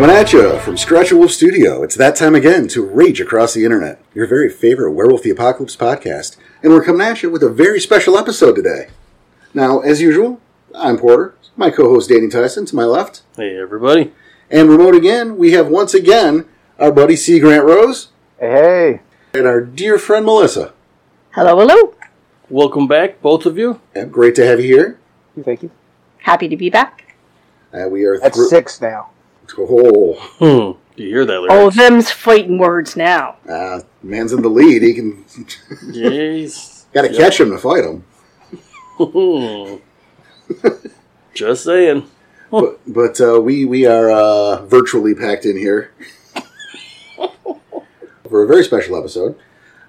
Coming at you from Scratch Wolf Studio. It's that time again to rage across the internet. Your very favorite Werewolf the Apocalypse podcast. And we're coming at you with a very special episode today. Now, as usual, I'm Porter, my co host Danny Tyson to my left. Hey, everybody. And remote again, we have once again our buddy C. Grant Rose Hey, and our dear friend Melissa. Hello, hello. Welcome back, both of you. Yeah, great to have you here. Thank you. Happy to be back. Uh, we are That's through. six now. Oh, Hmm. You hear that, Oh, them's fighting words now. uh, man's in the lead. He can. Jeez. Got to catch him to fight him. Just saying. But, but uh, we we are uh, virtually packed in here for a very special episode.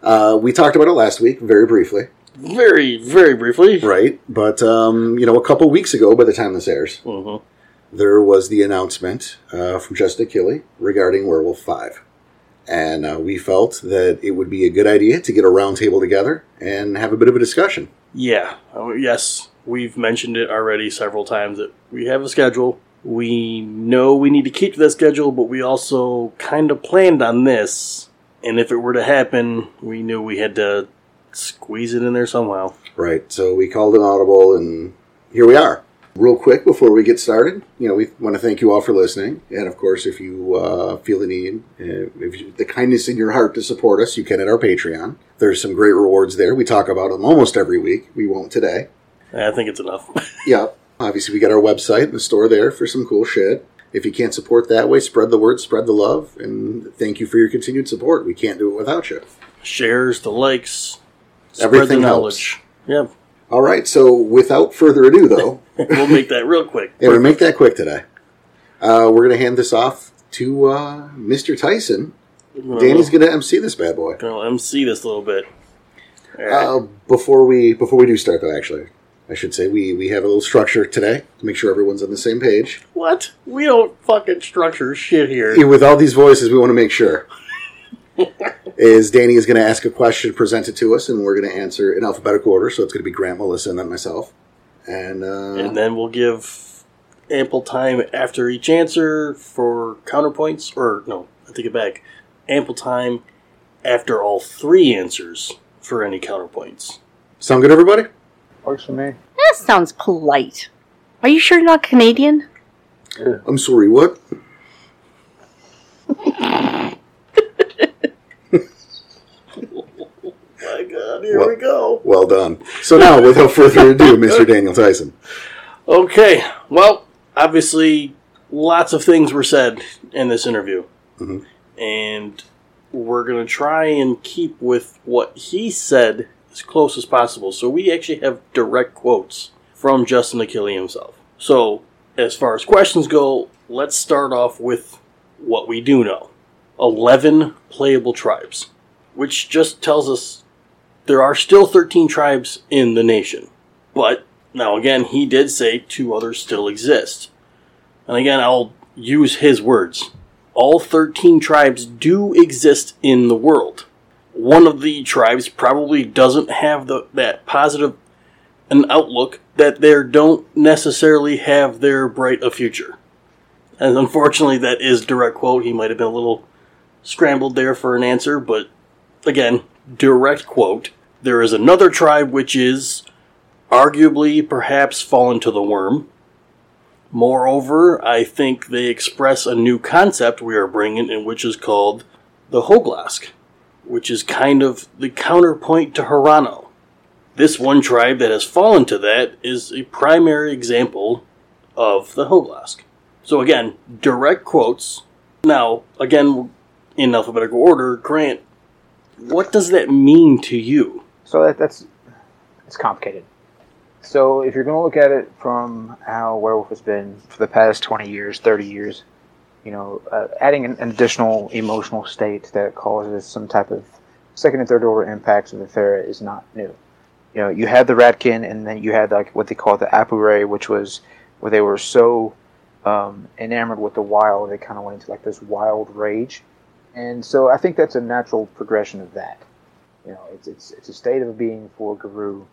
Uh, we talked about it last week, very briefly, Very, very briefly. right? But um, you know, a couple weeks ago, by the time this airs, Mhm. There was the announcement uh, from Justin Achilli regarding Werewolf Five, and uh, we felt that it would be a good idea to get a roundtable together and have a bit of a discussion. Yeah. Oh, yes. We've mentioned it already several times that we have a schedule. We know we need to keep to that schedule, but we also kind of planned on this. And if it were to happen, we knew we had to squeeze it in there somehow. Right. So we called an audible, and here we are. Real quick before we get started, you know, we want to thank you all for listening, and of course, if you uh, feel the need, uh, if you, the kindness in your heart to support us, you can at our Patreon. There's some great rewards there. We talk about them almost every week. We won't today. I think it's enough. Yeah. Obviously, we got our website and the store there for some cool shit. If you can't support that way, spread the word, spread the love, and thank you for your continued support. We can't do it without you. Shares, the likes, Everything the helps. knowledge. All right. So, without further ado, though. we'll make that real quick. Yeah, we make that quick today. Uh, we're going to hand this off to uh, Mr. Tyson. Danny's going to MC this bad boy. gonna MC this a little bit. Right. Uh, before we before we do start, though, actually, I should say we we have a little structure today to make sure everyone's on the same page. what? We don't fucking structure shit here. Yeah, With all these voices, we want to make sure. is Danny is going to ask a question present it to us, and we're going to answer in alphabetical order. So it's going to be Grant, Melissa, and then myself. And, uh, And then we'll give ample time after each answer for counterpoints. Or, no, I take it back. Ample time after all three answers for any counterpoints. sound good, everybody? Works for me. That sounds polite. Are you sure you're not Canadian? I'm sorry. What? My god, here What? we go. Well done. So now, without further ado, Mr. Daniel Tyson. Okay, well, obviously, lots of things were said in this interview. Mhm. And we're going to try and keep with what he said as close as possible. So we actually have direct quotes from Justin Achilli himself. So, as far as questions go, let's start off with what we do know 11 playable tribes, which just tells us there are still 13 tribes in the nation. But now, again, he did say two others still exist. And again, I'll use his words. All 13 tribes do exist in the world. One of the tribes probably doesn't have the, that positive an outlook that they don't necessarily have their bright a future. And unfortunately, that is direct quote. He might have been a little scrambled there for an answer, but again, direct quote. There is another tribe which is arguably perhaps fallen to the Wyrm. Moreover, I think they express a new concept we are bringing in, which is called the Hauglosk, which is kind of the counterpoint to Harano. This one tribe that has fallen to that is a primary example of the Hauglosk. So again, direct quotes. Now, again, in alphabetical order, Grant, what does that mean to you? So that, that's it's complicated. So if you're going to look at it from how werewolf has been for the past 20 years, 30 years, you know, uh, adding an, an additional emotional state that causes some type of second and third order impacts of the Thera is not new. You know, you had the Ratkin, and then you had like what they call the Apure, which was where they were so um, enamored with the wild, they kind of went into like this wild rage. And so I think that's a natural progression of that. You know, it's it's it's a state of being for Garou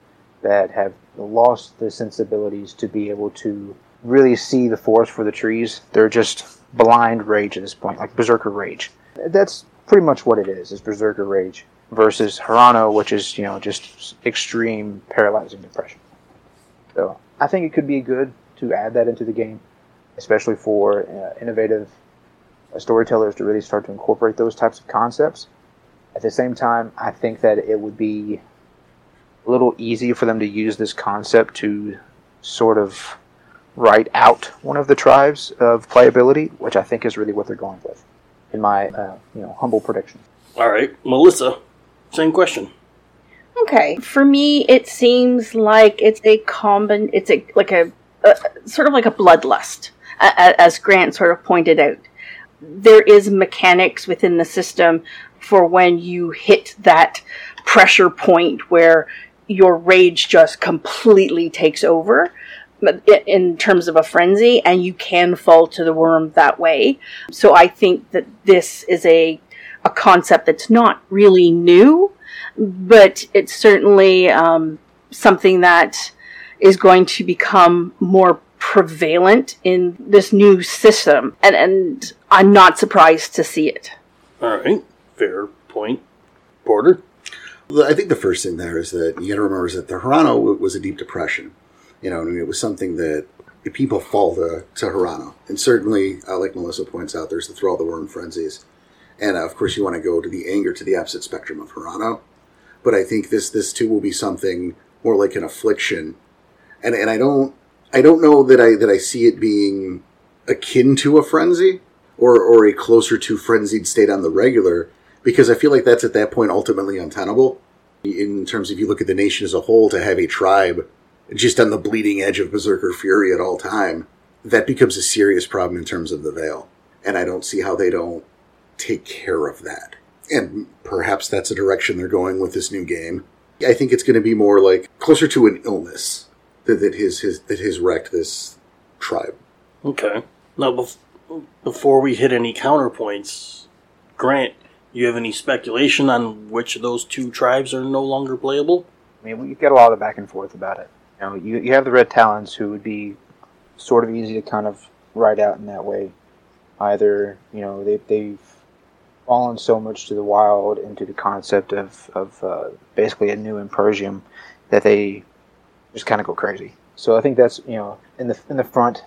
that have lost the sensibilities to be able to really see the forest for the trees. They're just blind rage at this point, like Berserker Rage. That's pretty much what it is, is Berserker Rage versus Harano, which is, you know, just extreme paralyzing depression. So I think it could be good to add that into the game, especially for uh, innovative uh, storytellers to really start to incorporate those types of concepts. At the same time, I think that it would be a little easy for them to use this concept to sort of write out one of the tribes of playability, which I think is really what they're going with, in my uh, you know humble prediction. All right, Melissa, same question. Okay, for me, it seems like it's a combin. It's a like a, a sort of like a bloodlust, as Grant sort of pointed out. There is mechanics within the system for when you hit that pressure point where your rage just completely takes over in terms of a frenzy and you can fall to the Wyrm that way. So i think that this is a a concept that's not really new but it's certainly um, something that is going to become more prevalent in this new system and and i'm not surprised to see it All right, fair point. Porter? I think the first thing there is that you got to remember is that the Harano was a deep depression. You know, I mean, it was something that people fall to, to Harano. And certainly, uh, like Melissa points out, there's the Thrall the Wyrm frenzies. And uh, of course, you want to go to the anger to the opposite spectrum of Harano. But I think this this too will be something more like an affliction. And and I don't I don't know that I that I see it being akin to a frenzy or or a closer to frenzied state on the regular because I feel like that's at that point ultimately untenable. In terms of you look at the nation as a whole, to have a tribe just on the bleeding edge of berserker fury at all time, that becomes a serious problem in terms of the veil. And I don't see how they don't take care of that. And perhaps that's a direction they're going with this new game. I think it's going to be more like closer to an illness that, that his, his that has wrecked this tribe. Okay. Now, bef- before we hit any counterpoints, Grant, you have any speculation on which of those two tribes are no longer playable? I mean, we get a lot of back and forth about it. You know, you, you have the Red Talons who would be sort of easy to kind of write out in that way. Either, you know, they, they've fallen so much to the wild into the concept of, of uh, basically a new Impergium that they just kind of go crazy. So I think that's, you know, in the, in the front.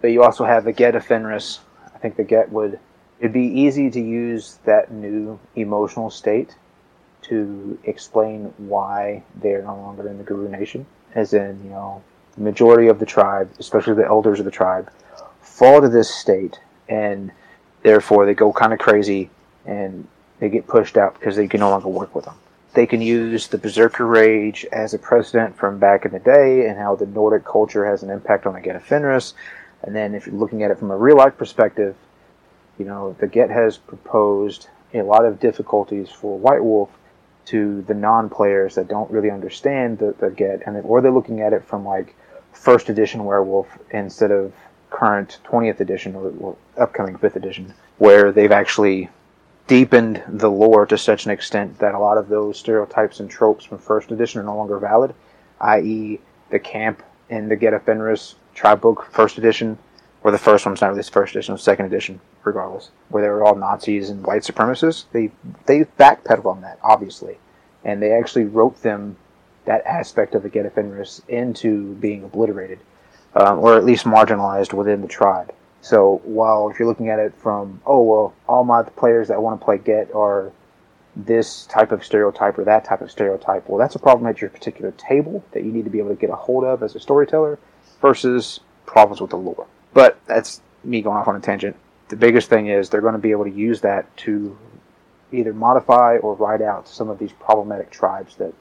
But you also have the Get of Fenris. I think the Get would, it'd be easy to use that new emotional state to explain why they're no longer in the Garou Nation. As in, you know, the majority of the tribe, especially the elders of the tribe, fall to this state, and therefore they go kind of crazy and they get pushed out because they can no longer work with them. They can use the Berserker Rage as a precedent from back in the day and how the Nordic culture has an impact on the Get of Fenris. And then if you're looking at it from a real life perspective, you know, the Get has proposed a lot of difficulties for White Wolf to the non-players that don't really understand the, the Get, and or they're looking at it from like first edition Werewolf instead of current 20th edition or, or upcoming 5th edition, where they've actually deepened the lore to such an extent that a lot of those stereotypes and tropes from first edition are no longer valid, i.e., the camp in the Get of Fenris tribe book first edition, or the first one's not really first edition, second edition, regardless, where they were all Nazis and white supremacists. They they backpedaled on that, obviously, and they actually wrote them that aspect of the Get of Fenris into being obliterated, um, or at least marginalized within the tribe. So while if you're looking at it from, oh well, all my players that want to play Get are this type of stereotype or that type of stereotype, well, that's a problem at your particular table that you need to be able to get a hold of as a storyteller, versus problems with the lore. But that's me going off on a tangent. The biggest thing is they're going to be able to use that to either modify or write out some of these problematic tribes that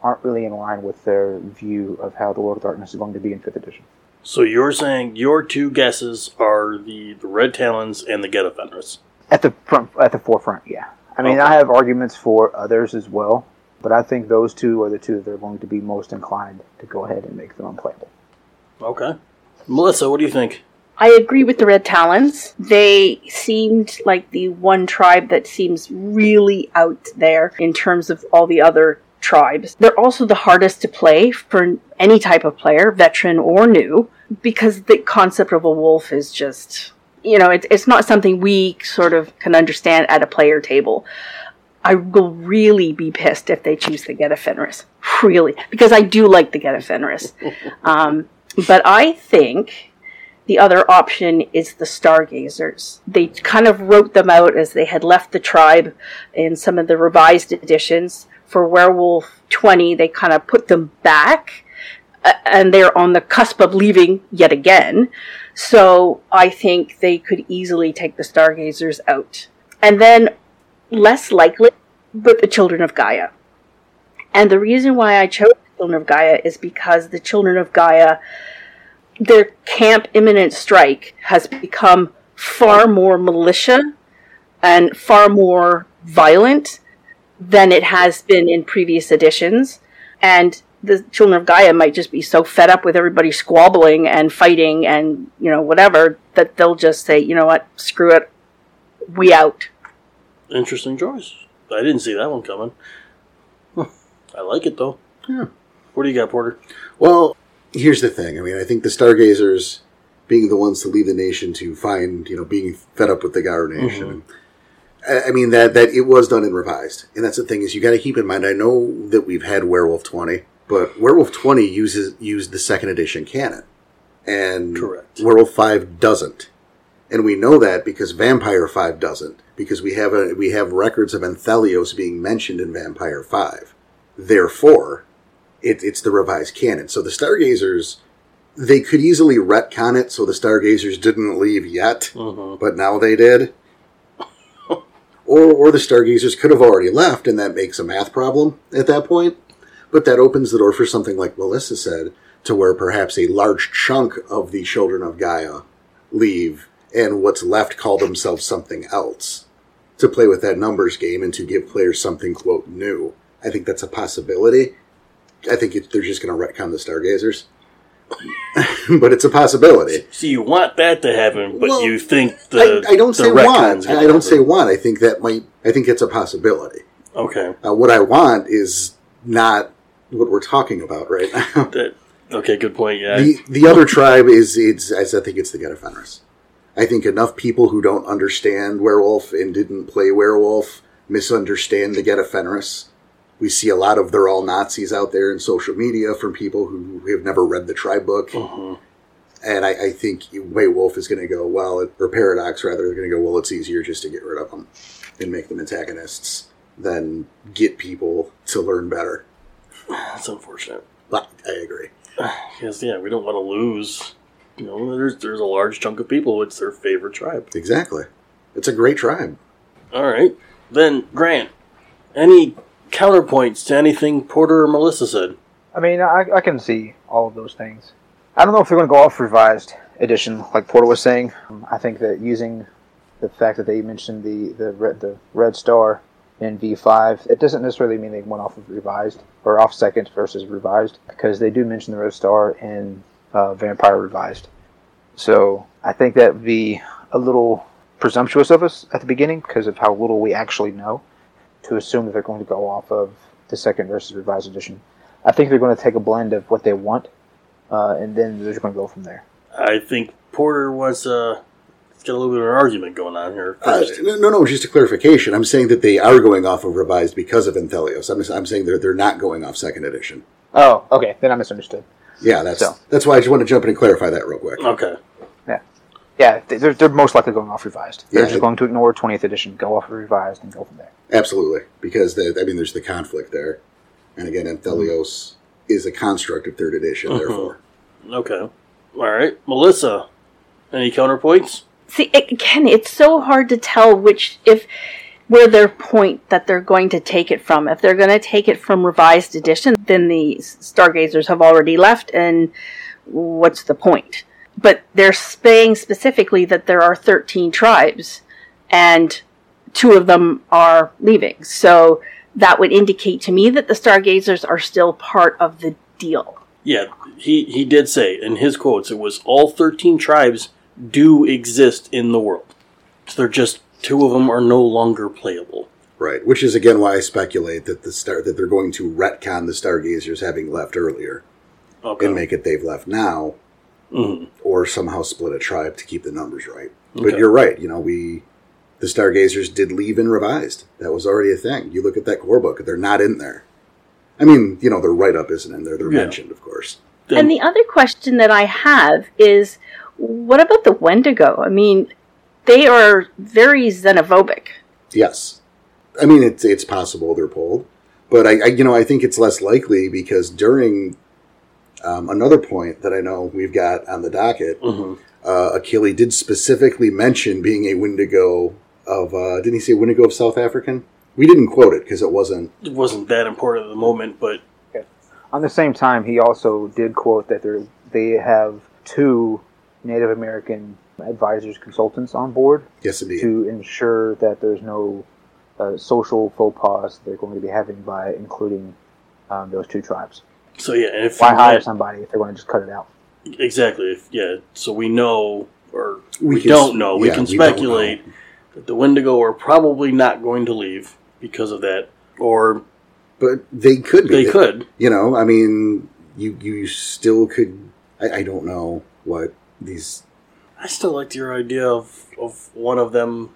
aren't really in line with their view of how the World of Darkness is going to be in 5th edition. So you're saying your two guesses are the, the Red Talons and the Get of Fenris. At the front, at the forefront, yeah. I mean, Okay. I have arguments for others as well, but I think those two are the two that are going to be most inclined to go ahead and make them unplayable. Okay. Melissa, what do you think? I agree with the Red Talons. They seemed like the one tribe that seems really out there in terms of all the other tribes. They're also the hardest to play for any type of player, veteran or new, because the concept of a wolf is just you know, it's it's not something we sort of can understand at a player table. I will really be pissed if they choose to get a Fenris. Really, because I do like the get a Fenris. um, but I think the other option is the Stargazers. They kind of wrote them out as they had left the tribe in some of the revised editions. For Werewolf 20, they kind of put them back, and they're on the cusp of leaving yet again. So I think they could easily take the Stargazers out. And then, less likely, but the Children of Gaia. And the reason why I chose the Children of Gaia is because the Children of Gaia their camp imminent strike has become far more militia and far more violent than it has been in previous editions. And the children of Gaia might just be so fed up with everybody squabbling and fighting and, you know, whatever, that they'll just say, you know what, screw it, we out. Interesting choice. I didn't see that one coming. I like it though. Yeah. What do you got, Porter? Well, here's the thing. I mean, I think the Stargazers being the ones to leave the nation to find, you know, being fed up with the Gaia nation. Mm-hmm. I uh, I mean that that it was done and revised, and that's the thing is you got to keep in mind. I know that we've had Werewolf twenty, but Werewolf twenty uses used the second edition canon, and Correct. Werewolf five doesn't, and we know that because Vampire five doesn't, because we have a we have records of Anthelios being mentioned in Vampire five. Therefore, it, it's the revised canon. So the Stargazers, they could easily retcon it so the Stargazers didn't leave yet, Mm-hmm. but now they did. or, or the Stargazers could have already left, and that makes a math problem at that point. But that opens the door for something like Melissa said, to where perhaps a large chunk of the Children of Gaia leave, and what's left call themselves something else. To play with that numbers game and to give players something, quote, new. I think that's a possibility. I think it, they're just going to retcon the Stargazers. but it's a possibility. So you want that to happen, but Well, you think the I, I don't the say want. I don't say want. I think that might. I think it's a possibility. Okay. Uh, what I want is not what we're talking about right now. That, okay. Good point. Yeah. the the other tribe is it's. I think it's the Get of Fenris. I think enough people who don't understand werewolf and didn't play werewolf misunderstand the Get of Fenris. We see a lot of they're all Nazis out there in social media from people who have never read the tribe book. Mhm. And I, I think White Wolf is going to go, well, or Paradox rather, they're going to go, well, it's easier just to get rid of them and make them antagonists than get people to learn better. That's unfortunate. But I agree. Because yeah, we don't want to lose. You know, there's there's a large chunk of people. It's their favorite tribe. Exactly. It's a great tribe. All right. Then Grant, any counterpoints to anything Porter or Melissa said? I mean, I, I can see all of those things. I don't know if they're going to go off revised edition, like Porter was saying. Um, I think that using the fact that they mentioned the the red, the red star in V5, it doesn't necessarily mean they went off of revised or off second versus revised because they do mention the red star in uh, Vampire revised. So I think that would be a little presumptuous of us at the beginning because of how little we actually know to assume that they're going to go off of the second versus revised edition. I think they're going to take a blend of what they want, uh, and then they're going to go from there. I think Porter was uh, he's got a little bit of an argument going on here. Uh, no, no, no, just a clarification. I'm saying that they are going off of revised because of Anthelios. I'm, I'm saying they're, they're not going off second edition. Oh, okay. Then I misunderstood. Yeah, that's So. that's why I just want to jump in and clarify that real quick. okay. Yeah, they- they're, they're most likely going off revised. They're Yeah. just going to ignore 20th edition, go off of revised, and go from there. Absolutely, because the, I mean, there's the conflict there, and again, Anthelios is a construct of third edition. Mhm. Therefore, Okay. All right, Melissa. Any counterpoints? See, again, it's so hard to tell which if where their point that they're going to take it from. If they're going to take it from revised edition, then the Stargazers have already left, and what's the point? But they're saying specifically that there are 13 tribes, and two of them are leaving. So that would indicate to me that the Stargazers are still part of the deal. Yeah, he he did say in his quotes it was all thirteen tribes do exist in the world. So they're just two of them are no longer playable. right? Which is again why I speculate that the star that they're going to retcon the Stargazers having left earlier Okay. and make it they've left now, Mhm. or somehow split a tribe to keep the numbers right. But you're right. You know, we the Stargazers did leave in revised. That was already a thing. You look at that core book; they're not in there. I mean, you know, their write up isn't in there. They're Yeah. mentioned, of course. And the other question that I have is what about the Wendigo? I mean, they are very xenophobic. Yes, I mean it's it's possible they're pulled, but I, I you know I think it's less likely because during um, another point that I know we've got on the docket, Mhm. uh, Achilli did specifically mention being a Wendigo of uh, didn't he say Wendigo of South African? We didn't quote it because it wasn't. it wasn't that important at the moment, but On the same time, he also did quote that they they have two Native American advisors, consultants on board Yes, indeed. to ensure that there's no uh, social faux pas they're going to be having by including um, those two tribes. so yeah. And if Why hire want- somebody if they want to just cut it out? exactly? If, yeah. So we know, or We we, can don't s- know. We yeah, can we don't speculate that the Wendigo are probably not going to leave because of that, or But they could be. they could. You know, I mean, you you still could. I, I don't know what these. I still like your idea of of one of them,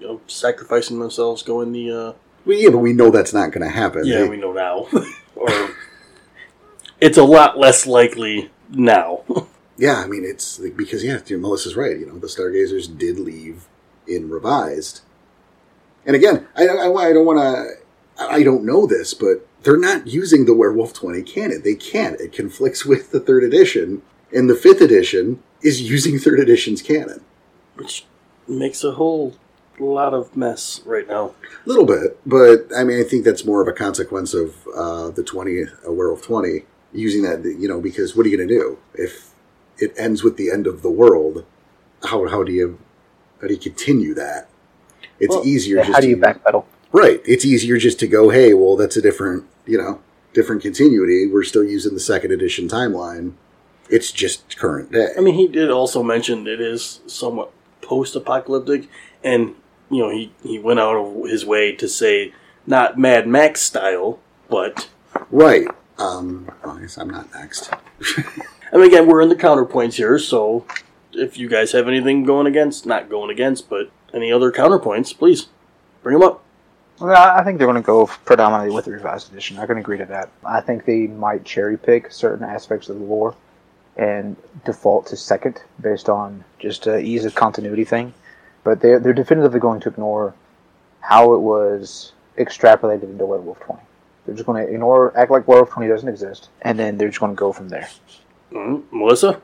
you know, sacrificing themselves, going the. uh Well, yeah, but we know that's not going to happen. Yeah, They- we know now. or it's a lot less likely now. Yeah, I mean it's like, because yeah, know, Melissa's right. You know, the Stargazers did leave in revised, and again, I, I, I don't want to. I don't know this, but they're not using the Werewolf Twenty canon. They can't. It conflicts with the third edition, and the fifth edition is using third edition's canon which makes a whole lot of mess right now. a little bit. But I mean, I think that's more of a consequence of uh, the twenty uh, Werewolf Twenty using that. You know, because what are you going to do if it ends with the end of the world? How how do you how do you continue that? It's Well, easier. Yeah, just how do you to, backpedal? Right. It's easier just to go, hey, well, that's a different, you know, different continuity. We're still using the second edition timeline. It's just current day. I mean, he did also mention it is somewhat post-apocalyptic, and you know, he he went out of his way to say not Mad Max style, but right. Um, well, I guess I'm not next. I mean, again, we're in the counterpoints here, so if you guys have anything going against, not going against, but any other counterpoints, please bring them up. Well, I I think they're going to go predominantly with the revised edition. I can agree to that. I think they might cherry pick certain aspects of the lore and default to second based on just a ease of continuity thing. But they're, they're definitively going to ignore how it was extrapolated into Werewolf 20. They're just going to ignore, act like Werewolf 20 doesn't exist, and then they're just going to go from there. Mm, Melissa,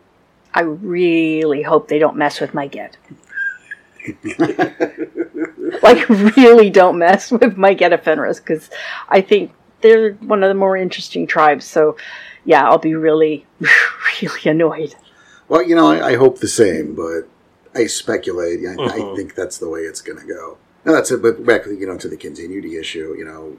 I really hope they don't mess with my get. like, really don't mess with my Get of Fenris because I think they're one of the more interesting tribes. So, yeah, I'll be really, really annoyed. Well, you know, I, I hope the same, but I speculate. I, I Mhm. think that's the way it's going to go. Now that's it. But back, you know, to the continuity issue, you know,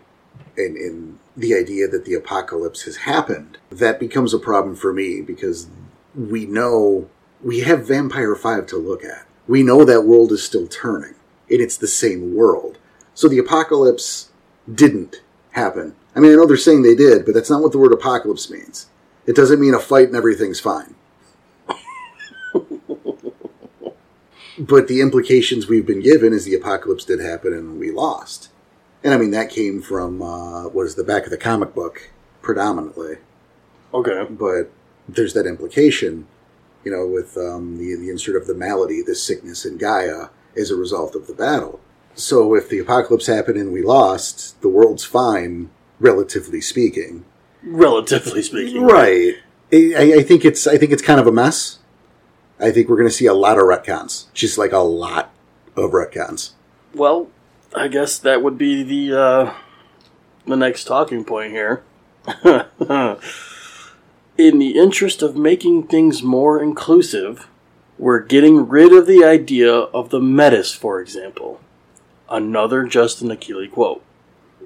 and, and the idea that the apocalypse has happened, that becomes a problem for me because we know we have Vampire Five to look at. We know that world is still turning, and it's the same world. So the apocalypse didn't happen. I mean, I know they're saying they did, but that's not what the word apocalypse means. It doesn't mean a fight and everything's fine. but the implications we've been given is the apocalypse did happen and we lost. And I mean, that came from uh, what is the back of the comic book predominantly. okay, But there's that implication, you know, with um, the, the insert of the malady, the sickness in Gaia, as a result of the battle. So if the apocalypse happened and we lost, the world's fine, relatively speaking. relatively speaking, Right. I, I think it's I think it's kind of a mess. I think we're going to see a lot of retcons, just like a lot of retcons. Well, I guess that would be the uh, the next talking point here. In the interest of making things more inclusive, we're getting rid of the idea of the metis, for example. Another Justin Achilli quote.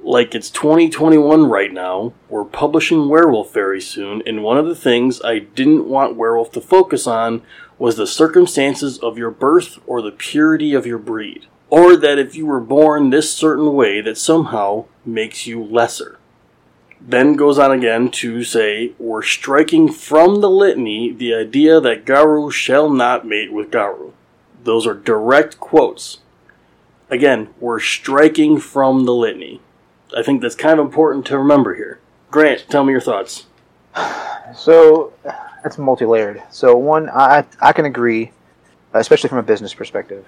Like it's 2021 right now, we're publishing Werewolf very soon, and one of the things I didn't want Werewolf to focus on was the circumstances of your birth or the purity of your breed. Or that if you were born this certain way, that somehow makes you lesser. Then goes on again to say, We're striking from the litany the idea that Garou shall not mate with Garou. Those are direct quotes. Again, we're striking from the litany. I think that's kind of important to remember here. Grant, tell me your thoughts. So that's multi-layered. So one, I I can agree, especially from a business perspective,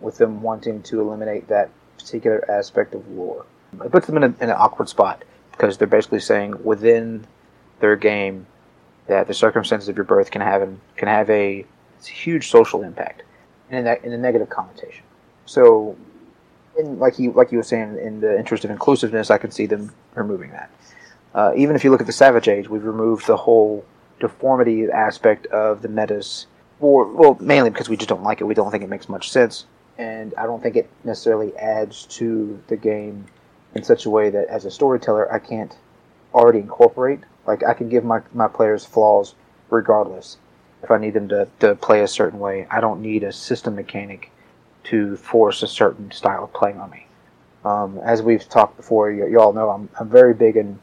with them wanting to eliminate that particular aspect of lore. It puts them in, a, in an awkward spot because they're basically saying within their game that the circumstances of your birth can have an, can have a, huge social impact in a, in a negative connotation. So, like you like you were saying, in the interest of inclusiveness, I can see them removing that. Uh, even if you look at the Savage Age, we've removed the whole deformity aspect of the metis for well, mainly because we just don't like it. We don't think it makes much sense, and I don't think it necessarily adds to the game in such a way that, as a storyteller, I can't already incorporate. Like I can give my my players flaws regardless if I need them to, to play a certain way. I don't need a system mechanic to force a certain style of playing on me. Um, as we've talked before, you, you all know I'm, I'm very big in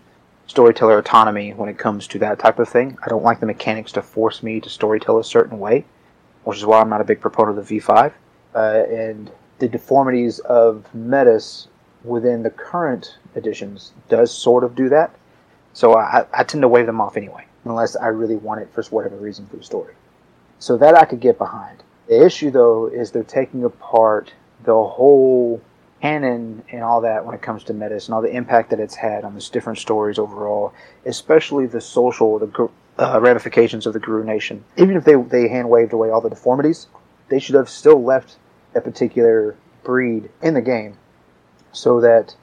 storyteller autonomy when it comes to that type of thing. I don't like the mechanics to force me to storytell a certain way, which is why I'm not a big proponent of the V5. Uh, and the deformities of metis within the current editions does sort of do that. So I, I tend to wave them off anyway, unless I really want it for whatever reason for the story. So that I could get behind. The issue, though, is they're taking apart the whole canon and all that when it comes to metis and all the impact that it's had on the different stories overall, especially the social, the uh, ramifications of the Garou Nation. Even if they they hand waved away all the deformities, they should have still left a particular breed in the game, so that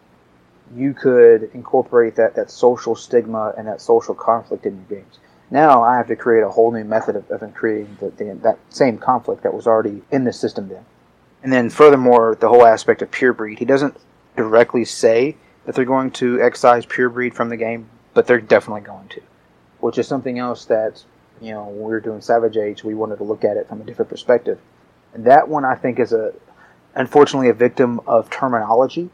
you could incorporate that that social stigma and that social conflict in your games. Now I have to create a whole new method of, of creating the, the, that same conflict that was already in the system then. And then furthermore, the whole aspect of pure breed. He doesn't directly say that they're going to excise pure breed from the game, but they're definitely going to. Which is something else that, you know, when we were doing Savage Age, we wanted to look at it from a different perspective. And that one I think is a unfortunately a victim of terminology.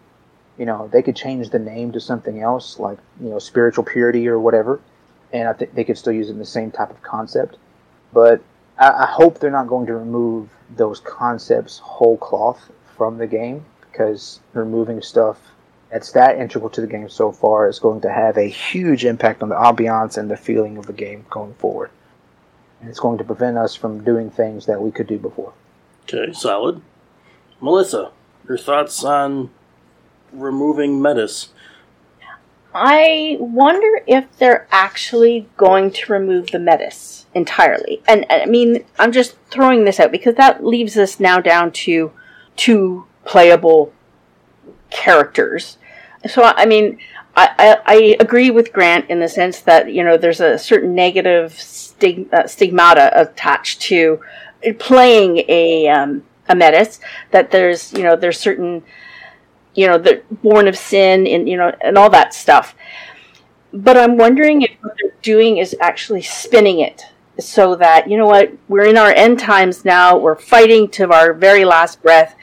You know, they could change the name to something else, like, you know, spiritual purity or whatever, and I think they could still use it in the same type of concept. But I, I hope they're not going to remove those concepts whole cloth from the game because removing stuff that's that integral to the game so far is going to have a huge impact on the ambiance and the feeling of the game going forward. And it's going to prevent us from doing things that we could do before. Okay, solid. Melissa, your thoughts on removing metis? I wonder if they're actually going to remove the metis entirely. And, and I mean, I'm just throwing this out because that leaves us now down to two playable characters. So, I mean, I, I, I, agree with Grant in the sense that, you know, there's a certain negative stig- uh, stigmata attached to playing a, um, a metis, that there's, you know, there's certain you know, the born of sin and you know, and all that stuff. But I'm wondering if what they're doing is actually spinning it so that you know what we're in our end times now. We're fighting to our very last breath.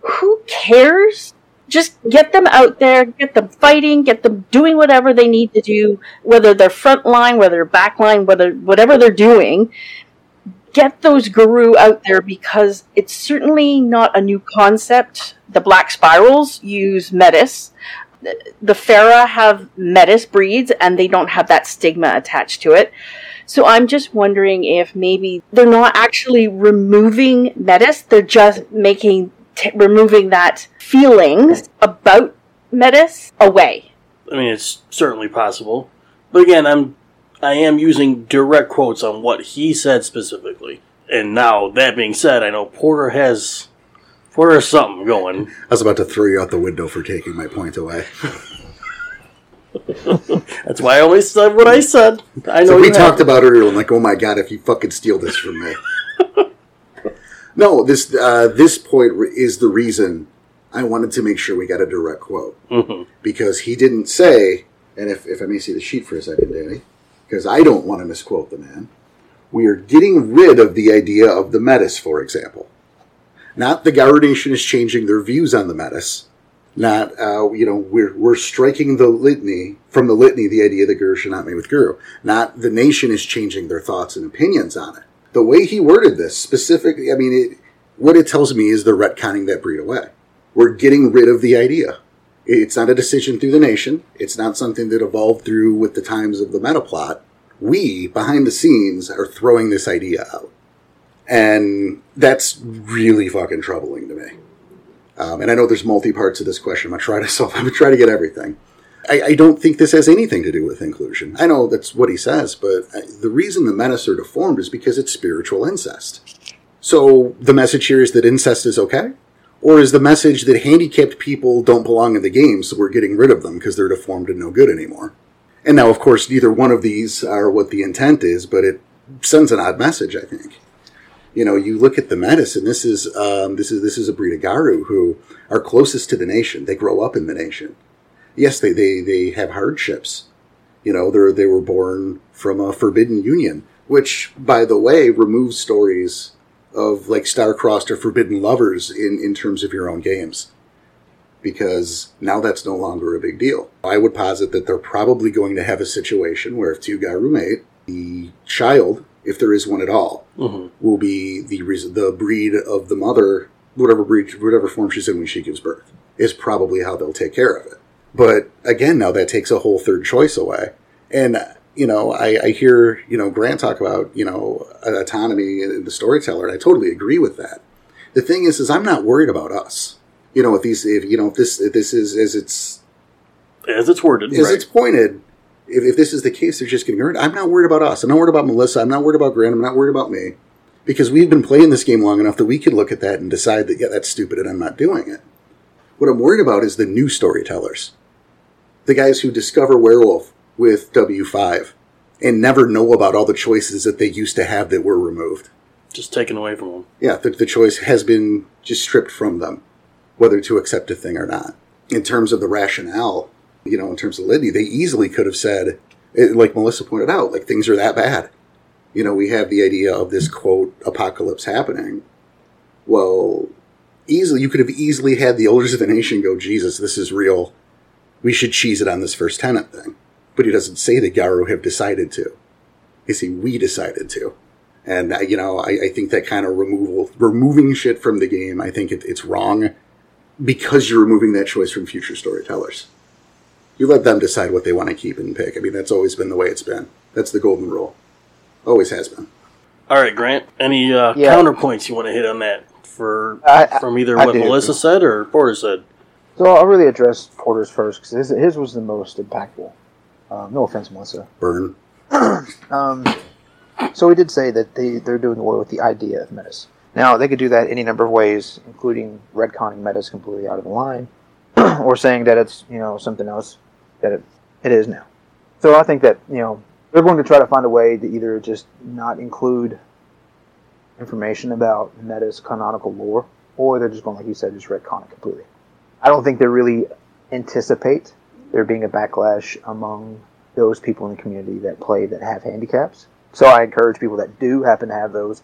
Who cares? Just get them out there, get them fighting, get them doing whatever they need to do, whether they're front line, whether they're back line, whether whatever they're doing, get those garou out there because it's certainly not a new concept. The Black Spirals use Metis. The Fera have Metis breeds and they don't have that stigma attached to it. So I'm just wondering if maybe they're not actually removing Metis, they're just making, t- removing that feelings about Metis away. I mean, it's certainly possible. But again, I'm I am using direct quotes on what he said specifically. And now, that being said, I know Porter has Porter has something going. I was about to throw you out the window for taking my point away. That's why I only said what I said. I know so we talked about earlier. I'm like, oh my god, if you fucking steal this from me. no, this uh, this point is the reason I wanted to make sure we got a direct quote mm-hmm. because he didn't say. And if, if I may see the sheet for a second, Danny because I don't want to misquote the man. We are getting rid of the idea of the metis, for example. Not the Garou Nation is changing their views on the metis. Not, uh, you know, we're, we're striking the litany, from the litany, the idea that Garou should not mate with Garou. Not the nation is changing their thoughts and opinions on it. The way he worded this specifically, I mean, it, what it tells me is they're retconning that breed away. We're getting rid of the idea. It's not a decision through the nation. It's not something that evolved through with the times of the meta plot. We, behind the scenes, are throwing this idea out. And that's really fucking troubling to me. Um, and I know there's multi parts of this question. I'm gonna try to solve. I'm gonna try to get everything. I, I, don't think this has anything to do with inclusion. I know that's what he says, but uh, the reason the menace are deformed is because it's spiritual incest. So the message here is that incest is okay, or is the message that handicapped people don't belong in the game, so we're getting rid of them because they're deformed and no good anymore? And now, of course, neither one of these are what the intent is, but it sends an odd message. I think you know, you look at the medicine. This is um, this is this is a breed of Garou who are closest to the nation. They grow up in the nation. Yes, they they, they have hardships. You know, they're they were born from a forbidden union, which, by the way, removes stories of like star-crossed or forbidden lovers in in terms of your own games, because now that's no longer a big deal. I would posit that they're probably going to have a situation where if two Garou mate, the child if there is one at all, Mhm. will be the reason, the breed of the mother, whatever breed, whatever form she's in when she gives birth, is probably how they'll take care of it. But again, now that takes a whole third choice away. And you know, I, I hear you know Grant talk about you know autonomy in the storyteller, and I totally agree with that. The thing is, is I'm not worried about us. You know, if these, if you know, if this, if this is as it's As it's worded, as right. it's pointed, if, if this is the case, they're just getting hurt. I'm not worried about us. I'm not worried about Melissa. I'm not worried about Grant. I'm not worried about me. Because we've been playing this game long enough that we could look at that and decide that, yeah, that's stupid and I'm not doing it. What I'm worried about is the new storytellers. The guys who discover Werewolf with W5 and never know about all the choices that they used to have that were removed. just taken away from them. Yeah, the, the choice has been just stripped from them, whether to accept a thing or not. In terms of the rationale, you know, in terms of Liddy, they easily could have said, eh, like Melissa pointed out, like things are that bad. You know, we have the idea of this quote apocalypse happening. Well, easily you could have easily had the elders of the nation go, Jesus, this is real. We should cheese it on this first tenant thing. But he doesn't say that Garou have decided to. He say we decided to. And uh, you know, I, I think that kind of removal, removing shit from the game, I think it, it's wrong because you're removing that choice from future storytellers. You let them decide what they want to keep and pick. I mean, that's always been the way it's been. That's the golden rule. Always has been. All right, Grant. Any uh, Yeah. counterpoints you want to hit on that for I- I- from either I what do. Melissa said or Porter said? So I'll really address Porter's first because his, his was the most impactful. Um, no offense, Melissa. Burn. Um, so we did say that they, they're doing away with the idea of metis. Now, they could do that any number of ways, including retconning metis completely out of the line, or saying that it's, you know, something else that it, it is now. So I think that, you know, they're going to try to find a way to either just not include information about meta's canonical lore, or they're just going, like you said, just retcon it completely. I don't think they really anticipate there being a backlash among those people in the community that play that have handicaps. So I encourage people that do happen to have those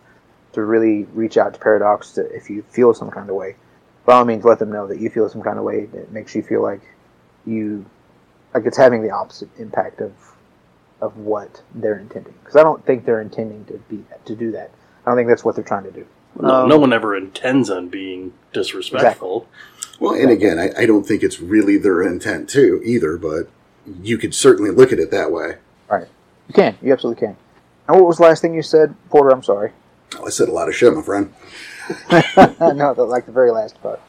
to really reach out to Paradox to, if you feel some kind of way. By all means, let them know that you feel some kind of way that makes you feel like you like it's having the opposite impact of of what they're intending. Because I don't think they're intending to be to do that. I don't think that's what they're trying to do. No, Um, no one ever intends on being disrespectful. Well, and again, I, I don't think it's really their intent to either, but you could certainly look at it that way. Right. You can. You absolutely can. And what was the last thing you said, Porter? I'm sorry. Oh, I said a lot of shit, my friend. no, the, like the very last part.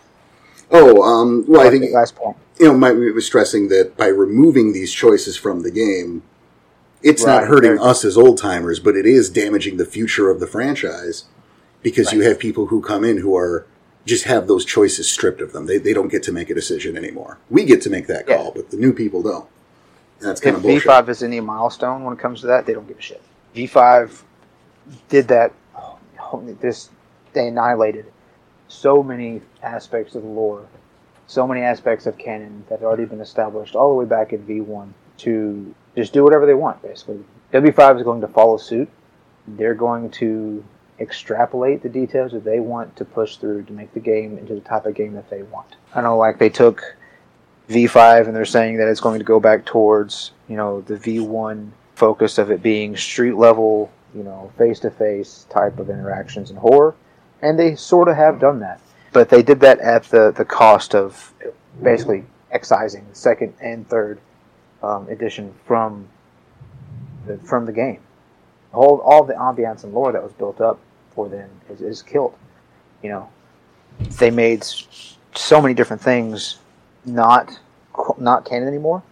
Oh, um, well, I think last point. you know, Mike was stressing that by removing these choices from the game, it's not hurting us as old timers, but it is damaging the future of the franchise because you have people who come in who are just have those choices stripped of them. They, they don't get to make a decision anymore. We get to make that Yeah. call, but the new people don't. And that's kind If of bullshit. V5 is any milestone when it comes to that, they don't give a shit. V5 did that. Oh, oh, this they annihilated so many aspects of the lore, so many aspects of canon that had already been established all the way back in V1 to just do whatever they want. Basically, W5 is going to follow suit. They're going to extrapolate the details that they want to push through to make the game into the type of game that they want. I know, like they took V5 and they're saying that it's going to go back towards, you know, the V1 focus of it being street level, you know, face to face type of interactions in horror. and they sort of have done that. But they did that at the the cost of basically excising the second and third um, edition from the, from the game. All all the ambiance and lore that was built up for them is, is killed. You know, they made so many different things not not canon anymore,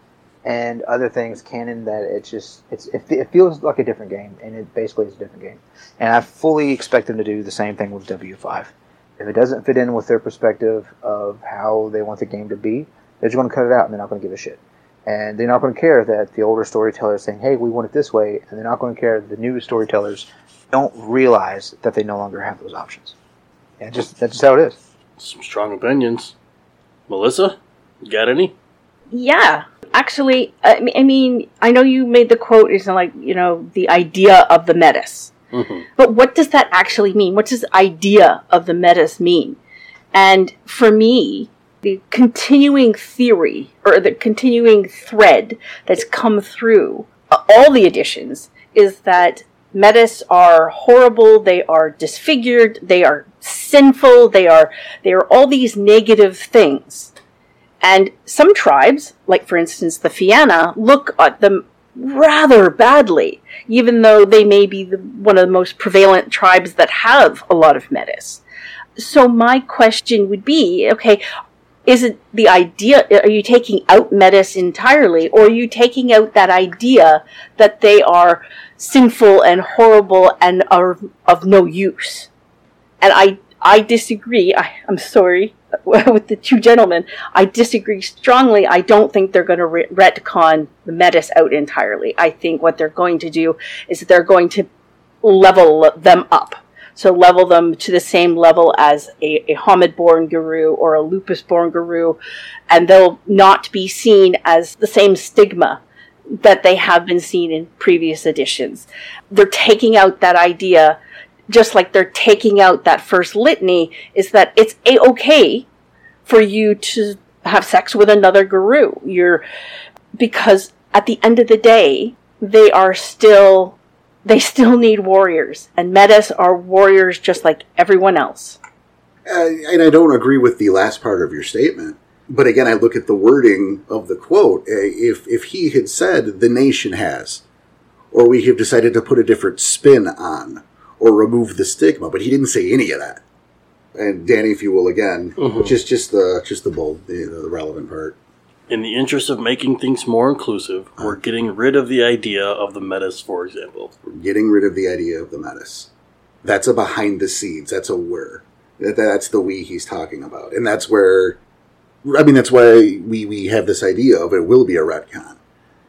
and other things canon that it's just it's it, it feels like a different game, and it basically is a different game. And I fully expect them to do the same thing with W five. If it doesn't fit in with their perspective of how they want the game to be, they're just going to cut it out, and they're not going to give a shit. And they're not going to care that the older storytellers saying, "Hey, we want it this way," and they're not going to care the new storytellers don't realize that they no longer have those options. Yeah, just that's just how it is. Some strong opinions. Melissa, you got any? Yeah, actually, I mean, I know you made the quote is like you know the idea of the metis, hmm but what does that actually mean? What does idea of the metis mean? And for me, the continuing theory or the continuing thread that's come through all the editions is that metis are horrible, they are disfigured, they are sinful, they are they are all these negative things. And some tribes, like for instance the Fianna, look at them rather badly, even though they may be the, one of the most prevalent tribes that have a lot of metis. So my question would be, okay, is it the idea, uh, are you taking out metis entirely, or are you taking out that idea that they are sinful and horrible and are of no use? And I, I disagree. I, I'm sorry with the two gentlemen. I disagree strongly. I don't think they're going to re- retcon the metis out entirely. I think what they're going to do is they're going to level them up. So level them to the same level as a, a Homid-born Garou or a Lupus-born Garou, and they'll not be seen as the same stigma that they have been seen in previous editions. They're taking out that idea, just like they're taking out that first litany, is that it's a okay for you to have sex with another Garou. You're because at the end of the day, they are still they still need warriors, and metis are warriors just like everyone else. Uh, and I don't agree with the last part of your statement. But again, I look at the wording of the quote. Uh, If if he had said the nation has, or we have decided to put a different spin on, or remove the stigma, but he didn't say any of that. And Danny, if you will, again, Mhm. just just the just the bold, the, the relevant part. In the interest of making things more inclusive, we're getting rid of the idea of the metis, for example. We're getting rid of the idea of the metis. That's a behind the scenes. That's a where. That, that's the we he's talking about, and that's where. I mean, that's why we we have this idea of it will be a retcon.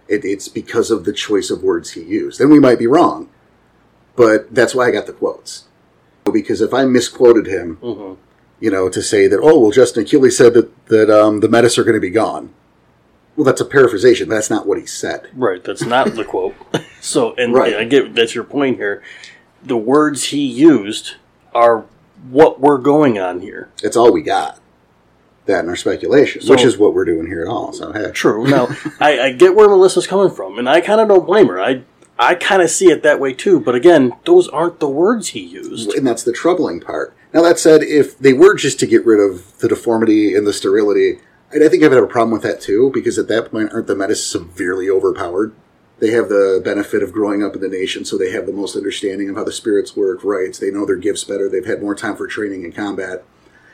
It, it's because of the choice of words he used, and we might be wrong, but that's why I got the quotes. Because if I misquoted him, hmm you know, to say that oh well, Justin Achilli said that that um, the metis are going to be gone. Well, that's a paraphrasation. That's not what he said. Right, that's not the quote. So, and Right. I get that's your point here. The words he used are what we're going on here. It's all we got. That and our speculation, So- which is what we're doing here at all. So hey, True. Now, I, I get where Melissa's coming from, and I kind of don't blame her. I I kind of see it that way too. But again, those aren't the words he used. and that's the troubling part. Now that said, if they were just to get rid of the deformity and the sterility, I I think I would have a problem with that too, because at that point, aren't the metis severely overpowered? They have the benefit of growing up in the nation, so they have the most understanding of how the spirits work, rights. They know their gifts better. They've had more time for training and combat,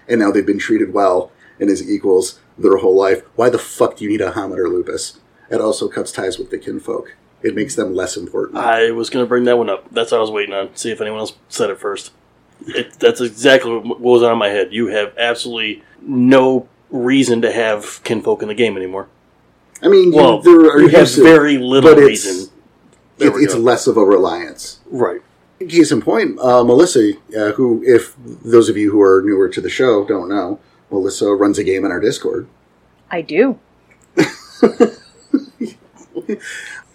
and now they've been treated well and as equals their whole life. Why the fuck do you need a Homid or Lupus? It also cuts ties with the kinfolk. It makes them less important. I was going to bring that one up. That's what I was waiting on. See if anyone else said it first. It, that's exactly what was on my head. You have absolutely no reason to have kinfolk in the game anymore. I mean, you- Well, there are you have uses- very little but it's- reason. There it, it's go. less of a reliance. Right. Case in point, uh, Melissa, uh, who, if those of you who are newer to the show don't know, Melissa runs a game in our Discord. I do.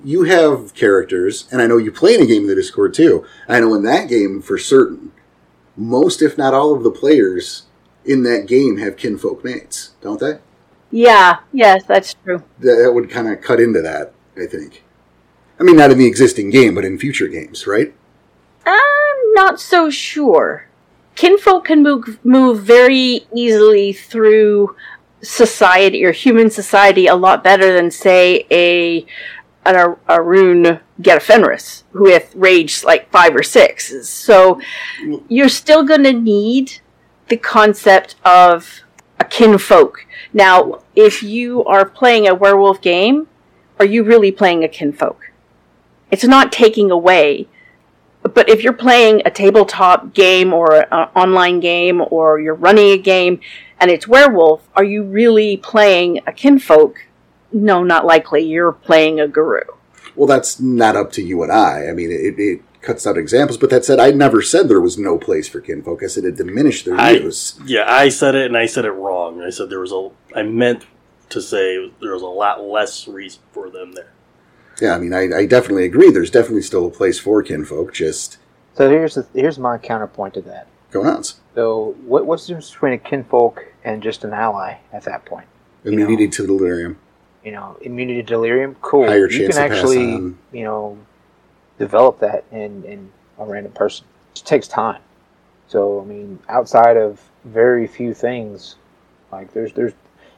You have characters, and I know you play in a game in the Discord too. I know in that game, for certain, most, if not all, of the players in that game have kinfolk mates, don't they? Yeah, yes, that's true. That, would kind of cut into that, I think. I mean, not in the existing game, but in future games, right? I'm not so sure. kinfolk can move move very easily through society or human society a lot better than say a an Ar- Ahroun Get of Fenris with rage like five or six. So you're still going to need the concept of a kinfolk. Now, if you are playing a werewolf game, are you really playing a kinfolk? It's not taking away. But if you're playing a tabletop game or an online game or you're running a game and it's werewolf, are you really playing a kinfolk? No, not likely. You're playing a Garou. Well, that's not up to you and I. I mean, it, it cuts out examples, but that said, I never said there was no place for kinfolk. I said it diminished their I- use. Yeah, I said it and I said it wrong. I said there was a. I meant to say there was a lot less reason for them there. Yeah, I mean, I, I definitely agree. There's definitely still a place for kinfolk. Just So here's the, here's my counterpoint to that. go nuts. So what, what's the difference between a kinfolk and just an ally at that point? Immunity to delirium. You know, immunity to delirium, cool. Higher you chance can to pass actually, on. you know, develop that in, in a random person. It takes time. So I mean, outside of very few things, like there's there's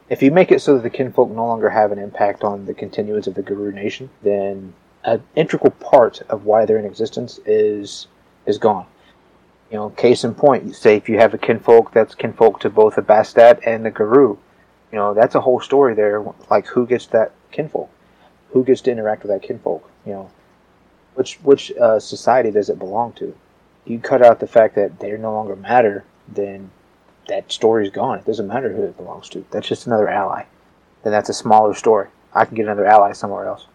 if you make it so that the kinfolk no longer have an impact on the continuance of the Garou Nation, then an integral part of why they're in existence is is gone. You know, case in point, say if you have a kinfolk that's kinfolk to both the Bastet and the Garou, you know, that's a whole story there. Like who gets that kinfolk? Who gets to interact with that kinfolk? You know, which which uh, society does it belong to? You cut out the fact that they no longer matter, then that story's gone. It doesn't matter who it belongs to. That's just another ally. Then that's a smaller story. I can get another ally somewhere else.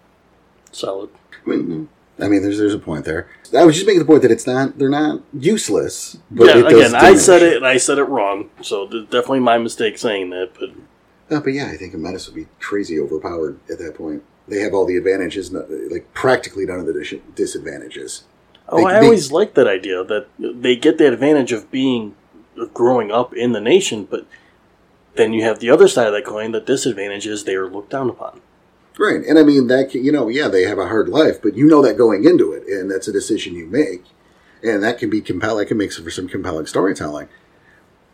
Solid. I mean, I mean, there's there's a point there. I was just making the point that it's not they're not useless. But yeah, it does again, I said it and I said it wrong, so th- definitely my mistake saying that. But No, but yeah, I think a metis would be crazy overpowered at that point. They have all the advantages, like practically none of the disadvantages. oh, They- I always liked that idea that they get the advantage of being of growing up in the nation, but then you have the other side of that coin. The disadvantage is they are looked down upon. Right, and I mean that can, you know, yeah, they have a hard life, but you know that going into it, and that's a decision you make, and that can be compelling. That can make for some compelling storytelling,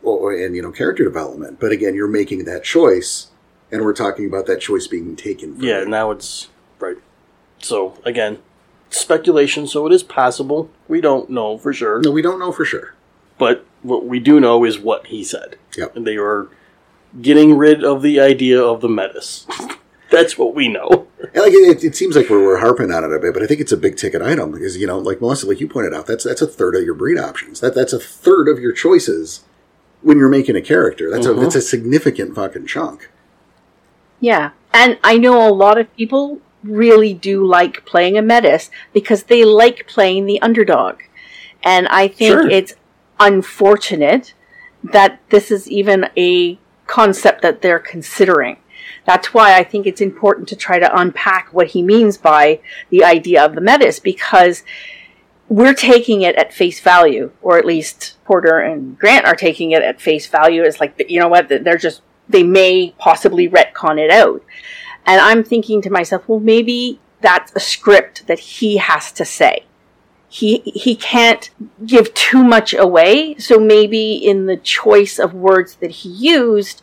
or and you know character development. But again, you're making that choice, and we're talking about that choice being taken. From Yeah, you. now it's right. So again, speculation. So it is possible. We don't know for sure. no, we don't know for sure. But what we do know is what he said. Yep. And they are getting rid of the idea of the metis. That's what we know. And like it, it seems like we're, we're harping on it a bit, but I think it's a big ticket item because you know, like Melissa, like you pointed out, that's that's a third of your breed options. That that's a third of your choices when you're making a character. That's a Mhm. that's a significant fucking chunk. Yeah. And I know a lot of people really do like playing a Metis because they like playing the underdog. And I think Sure. it's unfortunate that this is even a concept that they're considering. That's why I think it's important to try to unpack what he means by the idea of the Metis because we're taking it at face value, or at least Porter and Grant are taking it at face value. It's like, you know what, they're just, they may possibly retcon it out. And I'm thinking to myself, well, maybe that's a script that he has to say. He, he can't give too much away, so maybe in the choice of words that he used,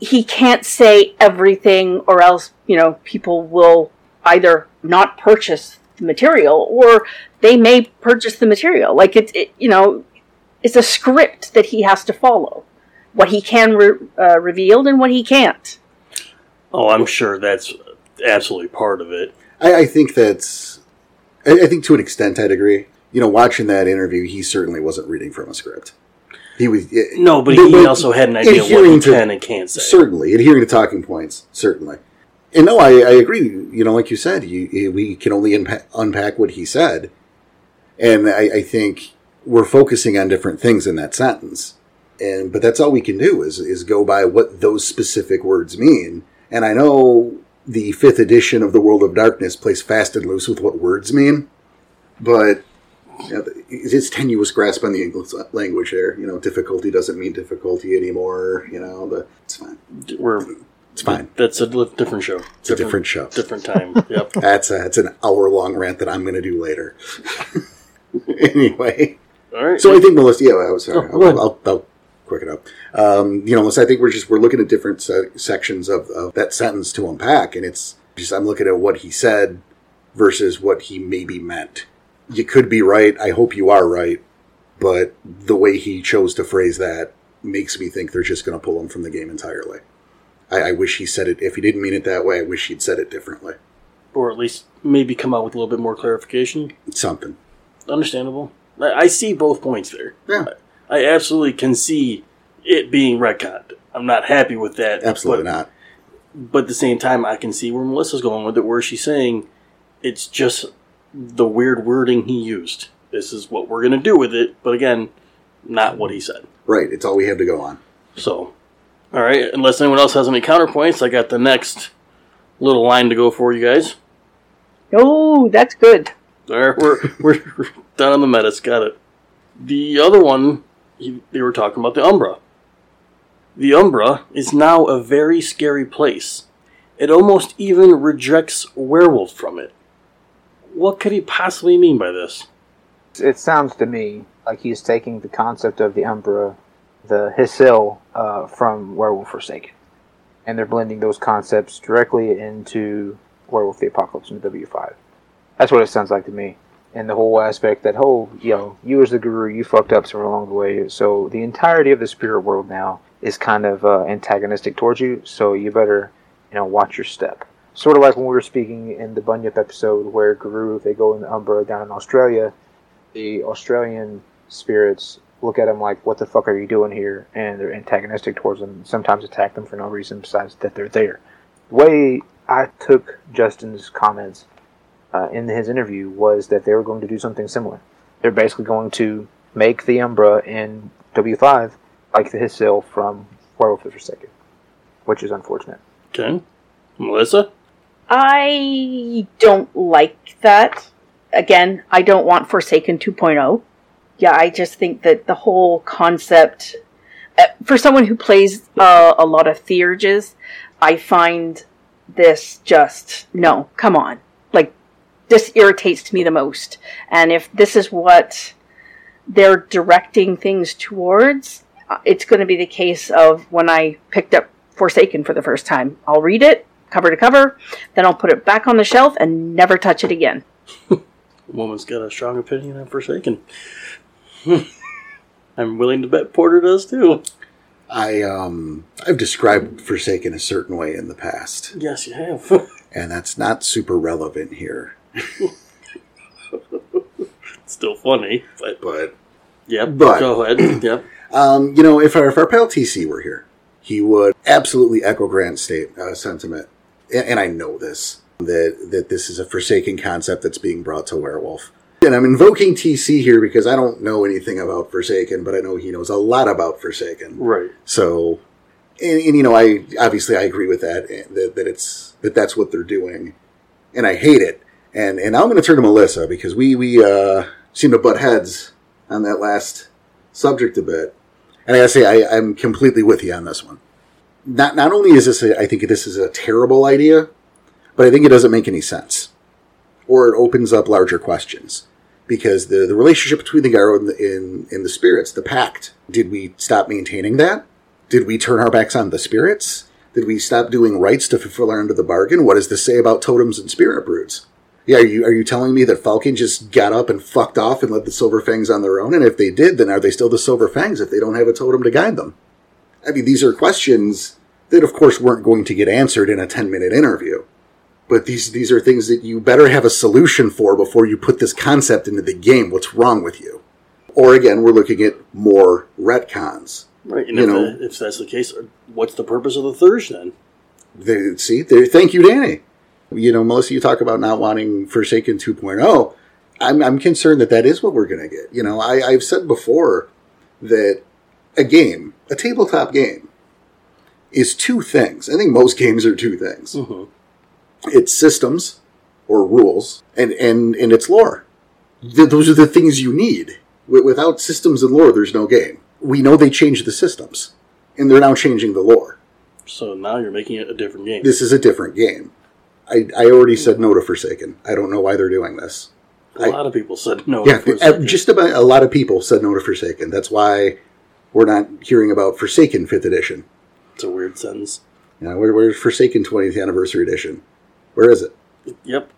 he can't say everything, or else, you know, people will either not purchase the material or they may purchase the material. Like it's, it, you know, it's a script that he has to follow. What he can re- uh, reveal and what he can't. Oh, I'm sure that's absolutely part of it. I, I think that's. I, I think to an extent, I'd agree. You know, watching that interview, he certainly wasn't reading from a script. He was No, but But- he but also had an idea of what adhering he to- can and can't say. certainly adhering to talking points. Certainly, and no, I, I agree. You know, like you said, you, we can only unpack, unpack what he said, and I, I think we're focusing on different things in that sentence. And but that's all we can do is is go by what those specific words mean. And I know the fifth edition of the World of Darkness plays fast and loose with what words mean, but you know, it's tenuous grasp on the English language there. You know, difficulty doesn't mean difficulty anymore. You know, the, it's fine. We're It's fine. that's a different show. It's a different show. different time. Yep. That's a, that's an hour long rant that I'm going to do later. anyway, All right. So I think Melissa. Yeah, I was sorry. Oh. I'll, I'll, I'll quick it up. Um, you know, so I think we're just we're looking at different se- sections of, of that sentence to unpack, and it's just I'm looking at what he said versus what he maybe meant. You could be right. I hope you are right, but the way he chose to phrase that makes me think they're just going to pull him from the game entirely. I, I wish he said it. If he didn't mean it that way, I wish he'd said it differently. or at least maybe come out with a little bit more clarification. Something. Understandable. I, I see both points there. Yeah, I absolutely can see it being retconned. I'm not happy with that. absolutely but, not. But at the same time, I can see where Melissa's going with it, where she's saying it's just the weird wording he used. This is what we're going to do with it, but again, not what he said. Right. It's all we have to go on. So, all right, unless anyone else has any counterpoints, I got the next little line to go for you guys. Oh, that's good. All right, we're, we're we're done on the metis. Got it. The other one, he, they were talking about the Umbra. The Umbra is now a very scary place. It almost even rejects werewolf from it. What could he possibly mean by this? It sounds to me like he's taking the concept of the Umbra, the Hisil, uh, from Werewolf Forsaken. And they're blending those concepts directly into Werewolf the Apocalypse in the W5. That's what it sounds like to me. And the whole aspect that, oh, you know, you as the Garou, you fucked up somewhere along the way. So the entirety of the spirit world now is kind of uh, antagonistic towards you. So you better, you know, watch your step. Sort of like when we were speaking in the Bunyip episode where Garou, they go in the Umbra down in Australia, the Australian spirits look at them like, "What the fuck are you doing here?" and they're antagonistic towards them. Sometimes attack them for no reason besides that they're there. The way I took Justin's comments uh, in his interview was that they were going to do something similar. They're basically going to make the Umbra in W5 like the Hisil from Werewolf the Forsaken, which is unfortunate. Okay, Melissa. I don't like that. Again, I don't want Forsaken 2.0. Yeah, I just think that the whole concept, uh, for someone who plays uh, a lot of theurges, I find this just, no, come on. Like, this irritates me the most. And if this is what they're directing things towards, uh, it's going to be the case of when I picked up Forsaken for the first time. I'll read it cover to cover, then I'll put it back on the shelf and never touch it again. Woman's got a strong opinion on Forsaken. I'm willing to bet Porter does too. I um I've described Forsaken a certain way in the past, Yes, you have. and that's not super relevant here. Still funny, but But yep. But- go ahead. yep. um, you know, if our, if our pal TC were here, he would absolutely echo Grant's state uh, sentiment, and, and I know this that that this is a Forsaken concept that's being brought to Werewolf. And I'm invoking TC here because I don't know anything about Forsaken, but I know he knows a lot about Forsaken. Right. So, and, and you know, I obviously I agree with that, eh, that that it's that that's what they're doing, and I hate it. And and I'm going to turn to Melissa because we we uh, seem to butt heads on that last subject a bit, and I gotta say I, I'm completely with you on this one. Not not only is this a, I think this is a terrible idea, but I think it doesn't make any sense, or it opens up larger questions because the, the relationship between the Garou and the, in, in the spirits, the pact, did we stop maintaining that? Did we turn our backs on the spirits? Did we stop doing rites to fulfill our end of the bargain? What does this say about totems and spirit broods? Yeah, are you are you telling me that Falcon just got up and fucked off and led the Silver Fangs on their own? And if they did, then are they still the Silver Fangs if they don't have a totem to guide them? I mean, these are questions that, of course, weren't going to get answered in a ten minute interview. But these these are things that you better have a solution for before you put this concept into the game. What's wrong with you? Or again, we're looking at more retcons. Right. And You if, know- the, if that's the case, what's the purpose of the Theurge then? They, see, there. Thank you, Danny. You know, Melissa, you talk about not wanting Forsaken 2.0. I'm, I'm concerned that that is what we're going to get. You know, I, I've said before that a game, a tabletop game, is two things. I think most games are two things. hmm It's systems or rules, and and and it's lore. Th- those are the things you need. Wi- Without systems and lore, there's no game. We know they changed the systems, and they're now changing the lore. So now you're making it a different game. this is a different game. I, I already said no to Forsaken. I don't know why they're doing this. A I- lot of people said no. Yeah, to uh, Forsaken. just about a lot of people said no to Forsaken. That's why we're not hearing about Forsaken Fifth Edition. it's a weird sentence. You know, where, where's Forsaken 20th Anniversary Edition? Where is it? Yep,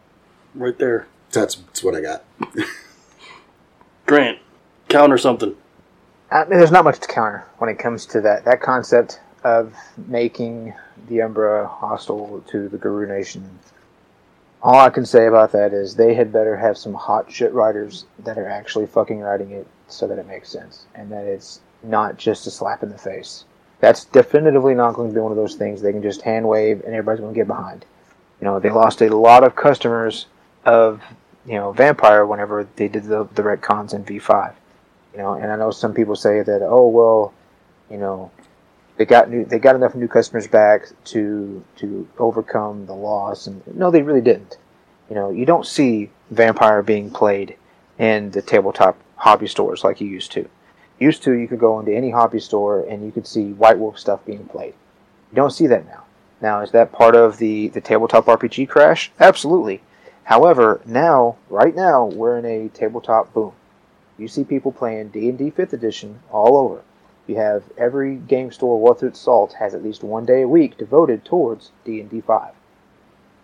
right there. That's, that's what I got. Grant, counter something. I mean, there's not much to counter when it comes to that that concept of making the Umbra hostile to the Garou Nation. All I can say about that is they had better have some hot shit writers that are actually fucking writing it so that it makes sense and that it's not just a slap in the face. That's definitively not going to be one of those things they can just hand wave and everybody's going to get behind. You know, they lost a lot of customers of you know Vampire whenever they did the the retcons in V5 you know and i know some people say that oh well you know they got new they got enough new customers back to to overcome the loss and no they really didn't. You know you don't see vampire being played in the tabletop hobby stores like you used to. Used to you could go into any hobby store and you could see white wolf stuff being played. You don't see that now. Now is that part of the the tabletop rpg crash? Absolutely. However now right now we're in a tabletop boom. You see people playing D&D 5th edition all over. You have every game store worth its salt has at least one day a week devoted towards D&D 5.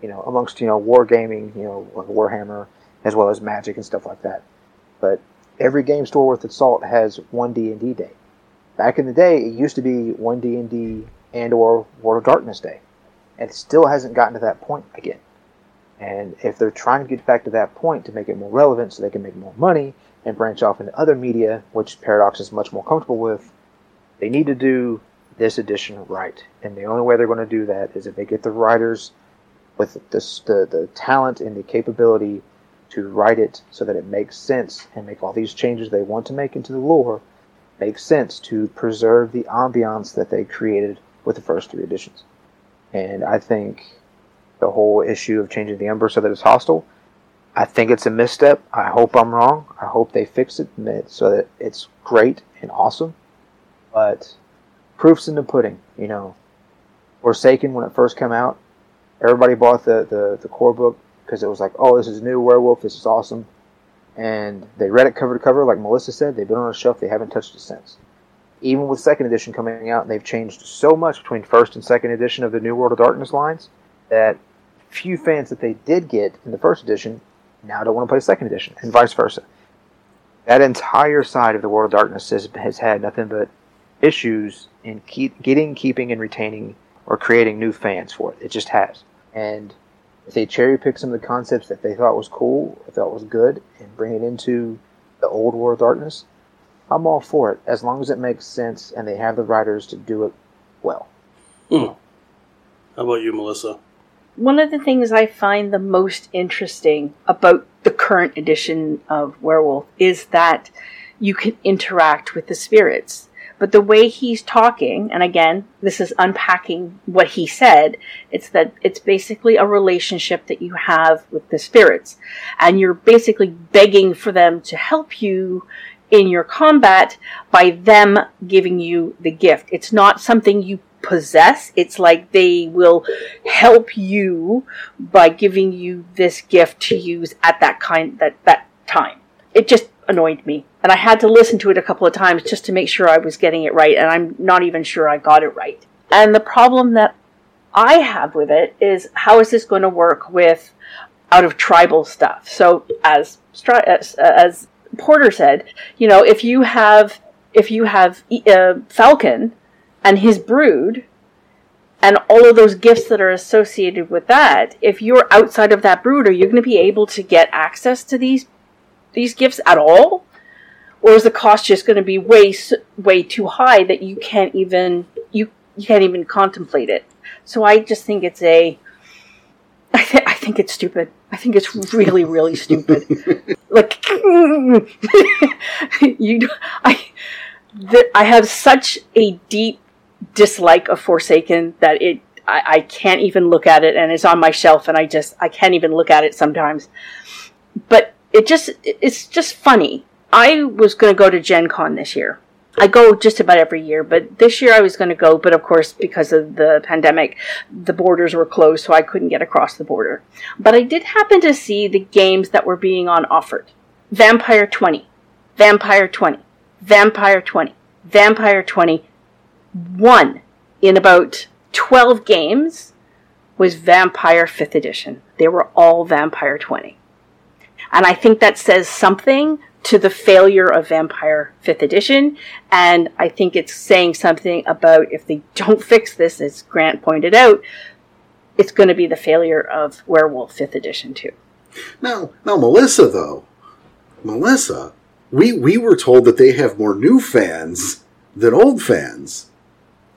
You know, amongst, you know, wargaming, you know, Warhammer, as well as Magic and stuff like that. But every game store worth its salt has one D&D day. Back in the day, it used to be one D&D and or World of Darkness day. And it still hasn't gotten to that point again. And if they're trying to get back to that point to make it more relevant so they can make more money, and branch off into other media, which Paradox is much more comfortable with, they need to do this edition right. And the only way they're going to do that is if they get the writers with the, the talent and the capability to write it so that it makes sense and make all these changes they want to make into the lore make sense to preserve the ambiance that they created with the first three editions. And I think the whole issue of changing the Umbra so that it's hostile I think it's a misstep. I hope I'm wrong. I hope they fix it so that it's great and awesome. But proof's in the pudding, you know. Forsaken, when it first came out, everybody bought the, the, the core book because it was like, oh, this is new werewolf, this is awesome. And they read it cover to cover, like Melissa said. They've been on a shelf, they haven't touched it since. Even with second edition coming out, they've changed so much between first and second edition of the New World of Darkness lines that few fans that they did get in the first edition now don't want to play second edition, and vice versa. That entire side of the World of Darkness has, has had nothing but issues in keep, getting, keeping, and retaining or creating new fans for it. It just has. And if they cherry pick some of the concepts that they thought was cool, or thought was good, and bring it into the old World of Darkness, I'm all for it, as long as it makes sense and they have the writers to do it well. Hmm. How about you, Melissa? One of the things I find the most interesting about the current edition of Werewolf is that you can interact with the spirits. But the way he's talking, and again, this is unpacking what he said, it's that it's basically a relationship that you have with the spirits. And you're basically begging for them to help you in your combat by them giving you the gift. It's not something you possess. It's like they will help you by giving you this gift to use at that kind that that time. It just annoyed me, and I had to listen to it a couple of times just to make sure I was getting it right, and I'm not even sure I got it right. And the problem that I have with it is how is this going to work with out of tribal stuff? So as as, as Porter said, you know, if you have if you have uh, Falcon and his brood and all of those gifts that are associated with that, if you're outside of that brood, are you going to be able to get access to these these gifts at all? Or is the cost just going to be way way too high that you can't even you you can't even contemplate it? So I just think it's a I, th- I think it's stupid. I think it's really, really stupid. like you, I, th- I have such a deep dislike of Forsaken that it, I, I can't even look at it, and it's on my shelf, and I just, I can't even look at it sometimes. But it just, it's just funny. I was going to go to Gen Con this year. I go just about every year, but this year I was going to go, but of course, because of the pandemic, the borders were closed, so I couldn't get across the border. But I did happen to see the games that were being on offered Vampire 20, Vampire 20, Vampire 20, Vampire 20. One in about 12 games was Vampire 5th Edition. They were all Vampire 20. And I think that says something to the failure of Vampire 5th Edition. And I think it's saying something about if they don't fix this, as Grant pointed out, it's going to be the failure of Werewolf 5th Edition too. Now, now, Melissa, though, Melissa, we we were told that they have more new fans than old fans.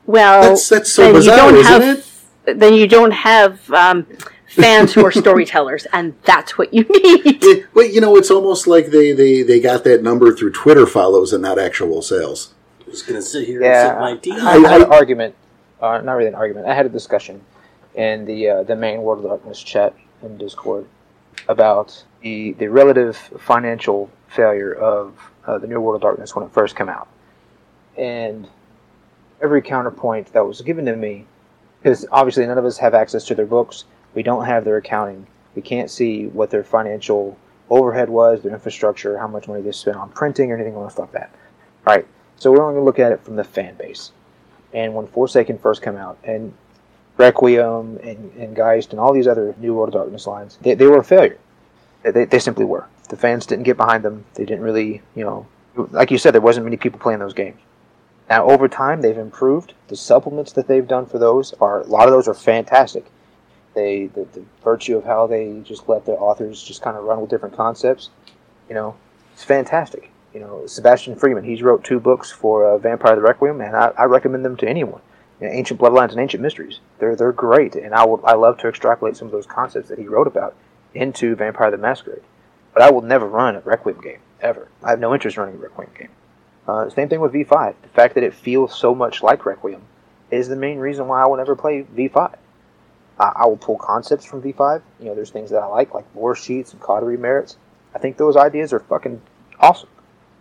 Well, That's that's so bizarre, don't isn't have- it? then you don't have um, fans who are storytellers, and that's what you need. it? But you know, it's almost like they, they, they got that number through Twitter follows and not actual sales. I'm just gonna sit here Yeah, and sip my tea. I, had an argument, uh, not really an argument. I had a discussion in the uh, the main World of Darkness chat in Discord about the the relative financial failure of uh, the new World of Darkness when it first came out, and every counterpoint that was given to me, because obviously none of us have access to their books, we don't have their accounting, we can't see what their financial overhead was, their infrastructure, how much money they spent on printing or anything like that. All right, So we're only going to look at it from the fan base. And when Forsaken first came out, and Requiem and, and Geist and all these other New World of Darkness lines, they, they were a failure. They- They, they simply were. The fans didn't get behind them. They didn't really, you know, like you said, there wasn't many people playing those games. Now, over time, they've improved. The supplements that they've done for those are a lot of those are fantastic. They the, the virtue of how they just let their authors just kind of run with different concepts, you know, it's fantastic. You know, Sebastian Freeman, he's wrote two books for uh, Vampire the Requiem, and I, I recommend them to anyone. You know, Ancient Bloodlines and Ancient Mysteries, they're they're great, and I would I love to extrapolate some of those concepts that he wrote about into Vampire the Masquerade. But I will never run a Requiem game ever. I have no interest in running a Requiem game. Uh, same thing with V5. The fact that it feels so much like Requiem is the main reason why I will never play V5. I, I will pull concepts from V5. You know, there's things that I like, like lore sheets and coterie merits. I think those ideas are fucking awesome.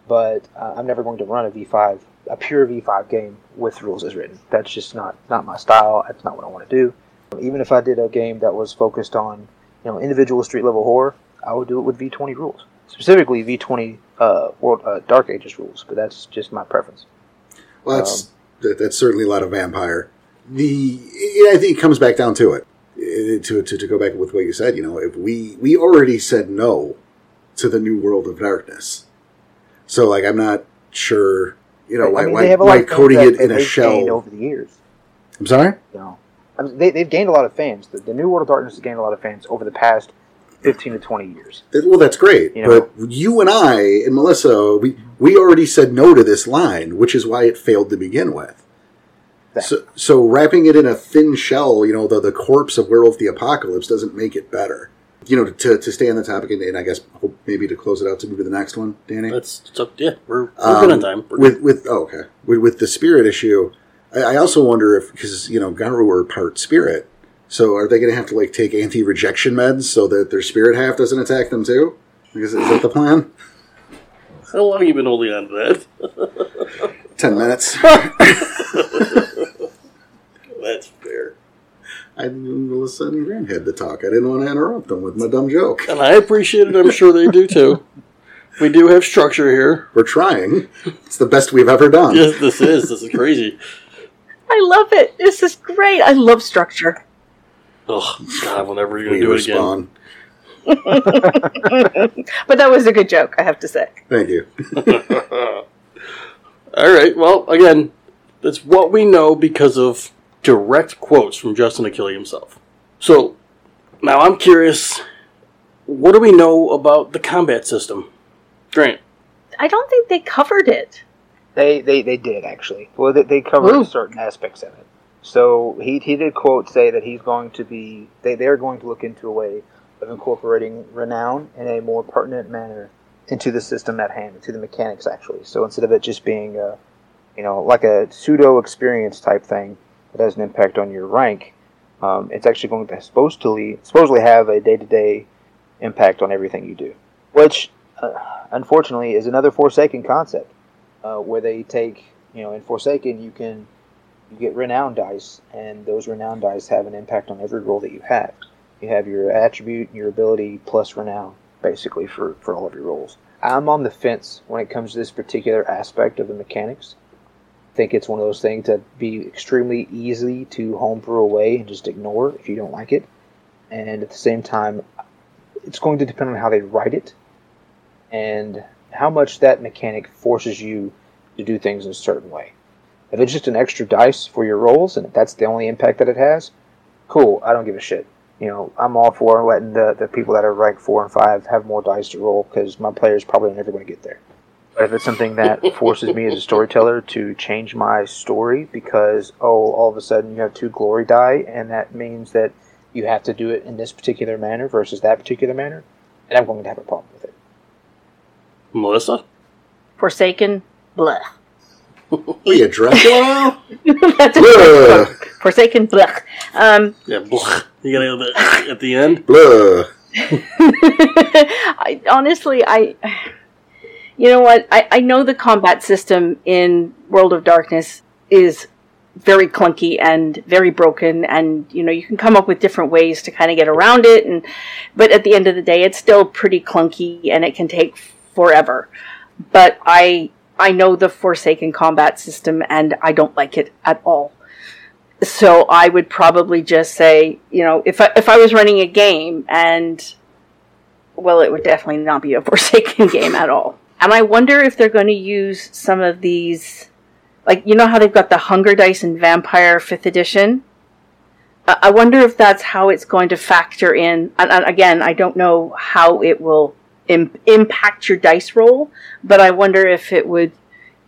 But uh, I'm never going to run a V5, a pure V5 game with rules as written. That's just not not my style. That's not what I want to do. Even if I did a game that was focused on, you know, individual street level horror, I would do it with V20 rules, specifically V20 uh, World uh, Dark Ages rules. But that's just my preference. Well, that's that, that's certainly a lot of vampire. The I think it comes back down to it. To, to to go back with what you said, you know, if we we already said no to the new world of darkness, so like I'm not sure, you know, why I mean, why, have why coating it in a shell. over the years. I'm sorry. Know, I mean, they, they've gained a lot of fans. The, the New World of Darkness has gained a lot of fans over the past fifteen to twenty years. Well, that's great, You know. but you and I and Melissa, we we already said no to this line, which is why it failed to begin with. So, so wrapping it in a thin shell, you know, the the corpse of Werewolf the Apocalypse doesn't make it better. You know, to, to stay on the topic, and, and I guess hope maybe to close it out to move to the next one, Danny. That's so yeah, we're, we're Um, good on time. We're with with oh, okay with, with the spirit issue. I, I also wonder if because you know Garou are part spirit, so are they going to have to like take anti rejection meds so that their spirit half doesn't attack them too? Is, is that the plan? How long have you been holding on to that? Ten minutes. That's fair. I Melissa and Grant had to talk. I didn't want to interrupt them with my dumb joke. And I appreciate it. I'm sure they do too. We do have structure here. We're trying. It's the best we've ever done. Yes, this is. This is crazy. I love it. This is great. I love structure. Oh God, whenever you're We gonna do it again. But that was a good joke, I have to say. Thank you. All right. Well, again, that's what we know because of direct quotes from Justin Achilli himself. So now I'm curious. What do we know about the combat system, Grant? I don't think they covered it. They they, they did actually. Well, they, they covered Ooh. certain aspects of it. So he he did quote say that he's going to be they they're going to look into a way of incorporating renown in a more pertinent manner into the system at hand, into the mechanics actually. So instead of it just being a you know like a pseudo experience type thing that has an impact on your rank, um, it's actually going to supposedly supposedly have a day to day impact on everything you do, which uh, unfortunately is another Forsaken concept. uh, where they take you know in Forsaken you can you get renown dice, and those renown dice have an impact on every roll that you have. You have your attribute, and your ability plus renown, basically for for all of your rolls. I'm on the fence when it comes to this particular aspect of the mechanics. Think it's one of those things that be extremely easy to homebrew away and just ignore if you don't like it. And at the same time, it's going to depend on how they write it and how much that mechanic forces you to do things in a certain way. If it's just an extra dice for your rolls and that's the only impact that it has, cool, I don't give a shit. You know, I'm all for letting the, the people that are ranked four and five have more dice to roll because my players probably never going to get there. But if it's something that forces me as a storyteller to change my story because, oh, all of a sudden you have two glory die and that means that you have to do it in this particular manner versus that particular manner, and I'm going to have a problem with it. Melissa? Forsaken, blech. What are you, Dracula? That's a Blah. Forsaken, blech. Um, Yeah, blah. You gotta go the, at the end? Blah. I, honestly, I, you know what? I, I know the combat system in World of Darkness is very clunky and very broken, and you know you can come up with different ways to kind of get around it, and but at the end of the day, it's still pretty clunky and it can take forever. But I I know the Forsaken combat system, and I don't like it at all. So I would probably just say, you know, if I, if I was running a game and well, it would definitely not be a Forsaken game at all. And I wonder if they're going to use some of these, like you know how they've got the Hunger Dice and Vampire Fifth Edition. I wonder if that's how it's going to factor in. And, and again, I don't know how it will Im- impact your dice roll, but I wonder if it would,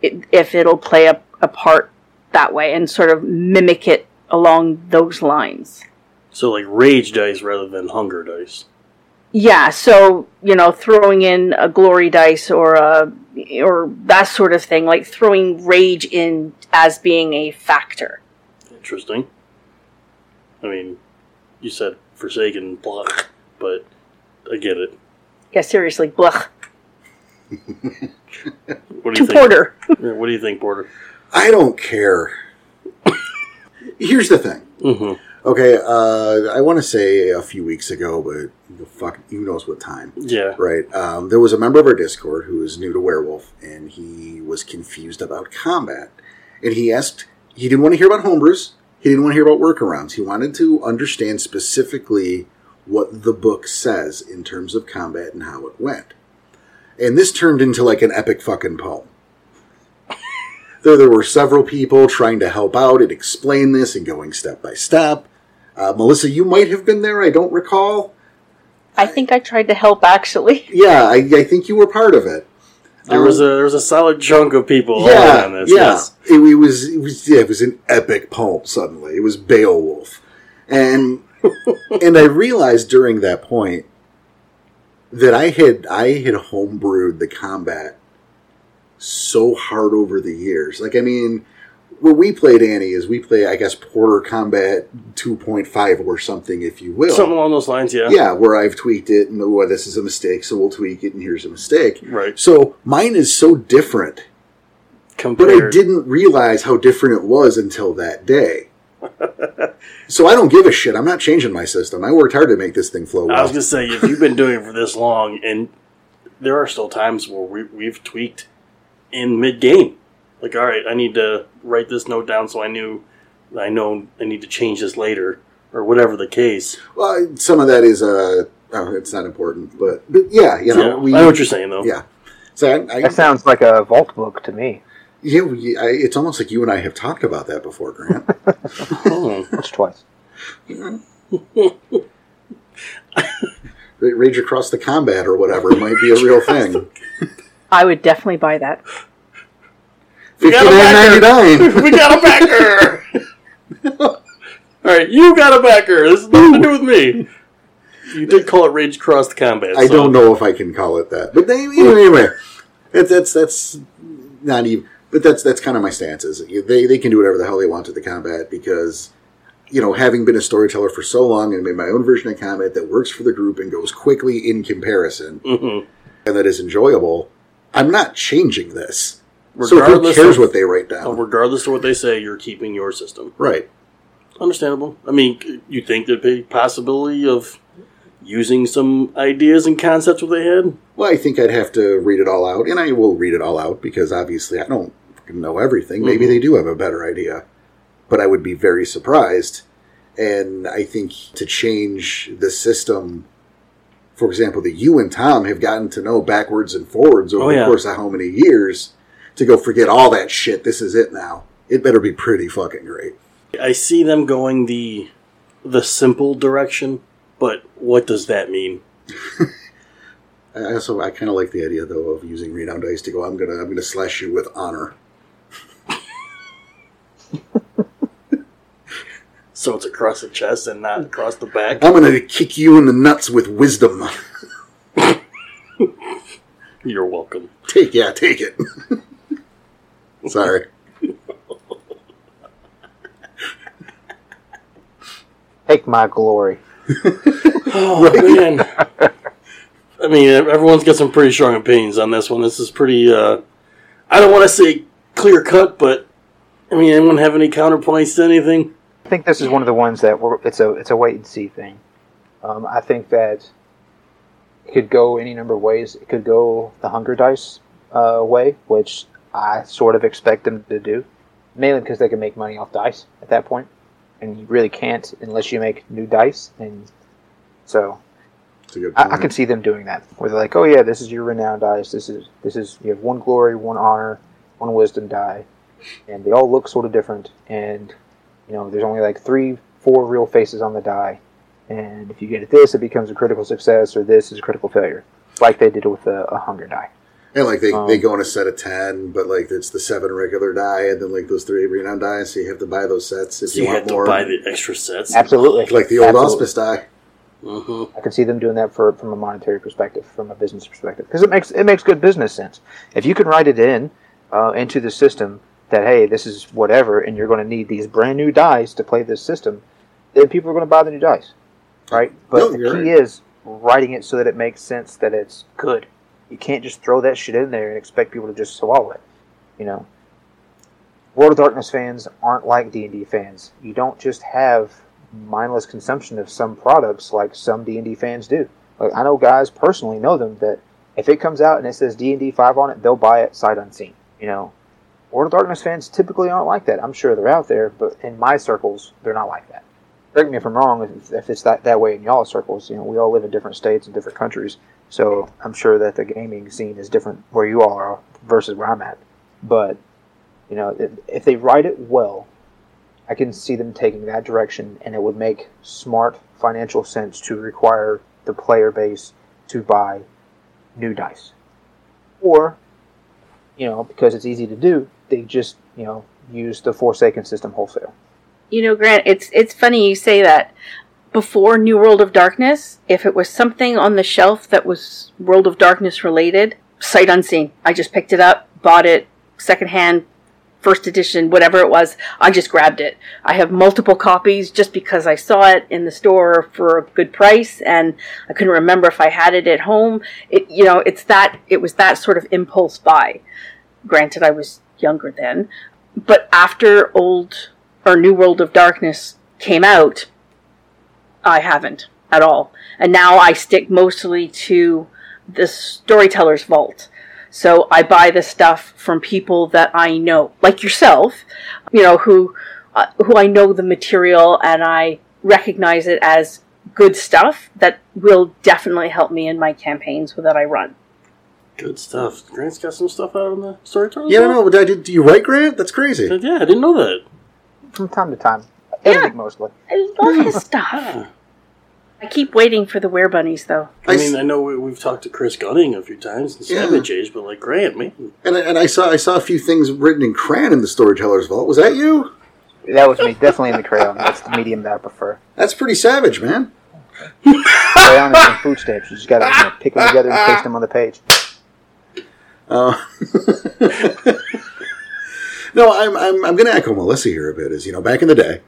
if it'll play a, a part that way and sort of mimic it along those lines. So, like rage dice rather than hunger dice. Yeah, so you know, throwing in a glory dice or a or that sort of thing, like throwing rage in as being a factor. Interesting. I mean, you said Forsaken, blah, but I get it. Yeah, seriously, blech. What do To you think? Porter. Yeah, What do you think, Porter? I don't care. Here's the thing. Mm-hmm. Okay, uh, I want to say a few weeks ago, but the fuck, who knows what time? Yeah. Right. Um, there was a member of our Discord who was new to Werewolf, and he was confused about combat. And he asked, he didn't want to hear about homebrews. He didn't want to hear about workarounds. He wanted to understand specifically what the book says in terms of combat and how it went. And this turned into like an epic fucking poem. There, there were several people trying to help out and explain this and going step by step. Uh, Melissa, you might have been there. I don't recall. I think I tried to help actually. Yeah, I, I think you were part of it. There was a there was a solid chunk of people yeah, on this. yeah. Yes. It, it was it was yeah, it was an epic poem. Suddenly, it was Beowulf, and and I realized during that point that I had I had homebrewed the combat so hard over the years. Like, I mean, what we played Annie is we play, I guess, Porter Combat 2.5 or something, if you will. Something along those lines. Yeah. yeah, where I've tweaked it and oh, this is a mistake, so we'll tweak it, and here's a mistake. Right. So mine is so different, but I didn't realize how different it was until that day. so I don't give a shit. I'm not changing my system. I worked hard to make this thing flow well. I was gonna say if you've been doing it for this long, and there are still times where we, we've tweaked in mid game. Like, all right, I need to write this note down so I knew I know I need to change this later or whatever the case. Well, some of that is uh, oh, it's not important, but but yeah, you know, yeah, we I know what you're saying though. yeah. So I, I, That sounds like a vault book to me. yeah, we, I, it's almost like you and I have talked about that before, Grant. Hmm. Once, twice. Rage across the combat or whatever might be a real thing. I would definitely buy that. We got a backer. we got a backer. all right, you got a backer. This has nothing to do with me. You did call it Rage Across the Combat. I so- don't know if I can call it that, but they, anyway, that's that's that's not even. But that's that's kind of my stance. Is they they can do whatever the hell they want to the combat because you know having been a storyteller for so long and made my own version of combat that works for the group and goes quickly in comparison Mhm. and that is enjoyable. I'm not changing this. So who regardless cares of, what they write down? regardless of what they say, you're keeping your system. Right. Understandable. I mean, you think there'd be possibility of using some ideas and concepts what they had? Well, I think I'd have to read it all out, and I will read it all out because obviously I don't fucking know everything. Maybe Mhm. they do have a better idea, but I would be very surprised. And I think to change the system, for example, that you and Tom have gotten to know backwards and forwards over Oh, the course of how many years, to go forget all that shit. This is it now. It better be pretty fucking great. I see them going the the simple direction, but what does that mean? I also I kind of like the idea though of using renown dice to go. I'm gonna I'm gonna slash you with honor. So it's across the chest and not across the back. I'm gonna kick you in the nuts with wisdom. You're welcome. Take yeah, take it. Sorry. Take my glory. Oh man. I mean, everyone's got some pretty strong opinions on this one. This is pretty. Uh, I don't want to say clear cut, but I mean, anyone have any counterpoints to anything? I think this is one of the ones that we're, it's a it's a wait and see thing. Um, I think that it could go any number of ways. It could go the hunger dice uh, way, which I sort of expect them to do, mainly because they can make money off dice at that point, and you really can't unless you make new dice. And so It's a good I. I can see them doing that, where they're like, "Oh yeah, this is your renown dice. This is this is you have one glory, one honor, one wisdom die, and they all look sort of different. And you know, there's only like three, four real faces on the die. And if you get it this, it becomes a critical success, or this is a critical failure, like they did with a, a hunger die. And like they, um, they go in a set of ten, but like it's the seven regular die, and then like those three renown die, so you have to buy those sets if So you, you want have to more. buy the extra sets. Absolutely, like the old Absolutely. auspice die. hmm I can see them doing that for from a monetary perspective, from a business perspective, because it makes it makes good business sense. If you can write it in uh, into the system that hey, this is whatever, and you're going to need these brand new dice to play this system, then people are going to buy the new dice, right? But No, the you're key is writing it so that it makes sense that it's good. You can't just throw that shit in there and expect people to just swallow it. You know, World of Darkness fans aren't like D and D fans. You don't just have mindless consumption of some products like some D and D fans do. Like I know guys personally know them that if it comes out and it says D and D five on it, they'll buy it sight unseen. You know, World of Darkness fans typically aren't like that. I'm sure they're out there, but in my circles, they're not like that. Correct me if I'm wrong. If, if it's that that way in y'all circles, you know, we all live in different states and different countries, so I'm sure that the gaming scene is different where you all are versus where I'm at. But you know, if, if they write it well, I can see them taking that direction, and it would make smart financial sense to require the player base to buy new dice. Or, you know, because it's easy to do, they just, you know, use the Forsaken system wholesale. You know, Grant, it's it's funny you say that. Before New World of Darkness, if it was something on the shelf that was World of Darkness related, sight unseen. I just picked it up, bought it secondhand, first edition, whatever it was. I just grabbed it. I have multiple copies just because I saw it in the store for a good price, and I couldn't remember if I had it at home. It, you know, it's that it was that sort of impulse buy. Granted, I was younger then, but after old or New World of Darkness came out, I haven't at all. And now I stick mostly to the storyteller's vault. So I buy the stuff from people that I know, like yourself, you know, who uh, who I know the material and I recognize it as good stuff that will definitely help me in my campaigns that I run. Good stuff. Grant's got some stuff out on the storyteller. Yeah, no, but I did, do you write Grant? That's crazy. Yeah, I didn't know that. From time to time. Editing mostly. I love his stuff. I keep waiting for the were bunnies though. I I mean, s- I know we, we've talked to Chris Gunning a few times in Yeah. Savage Age, but like Grant, man, And I, and I saw I saw a few things written in crayon in the storyteller's vault. Was that you? That was me, definitely in the crayon. That's the medium that I prefer. That's pretty savage, man. Crayon and some food stamps. You just gotta you know, pick them together and paste them on the page. Uh, no, I'm, I'm, I'm going to echo Melissa here a bit. Is you know, back in the day,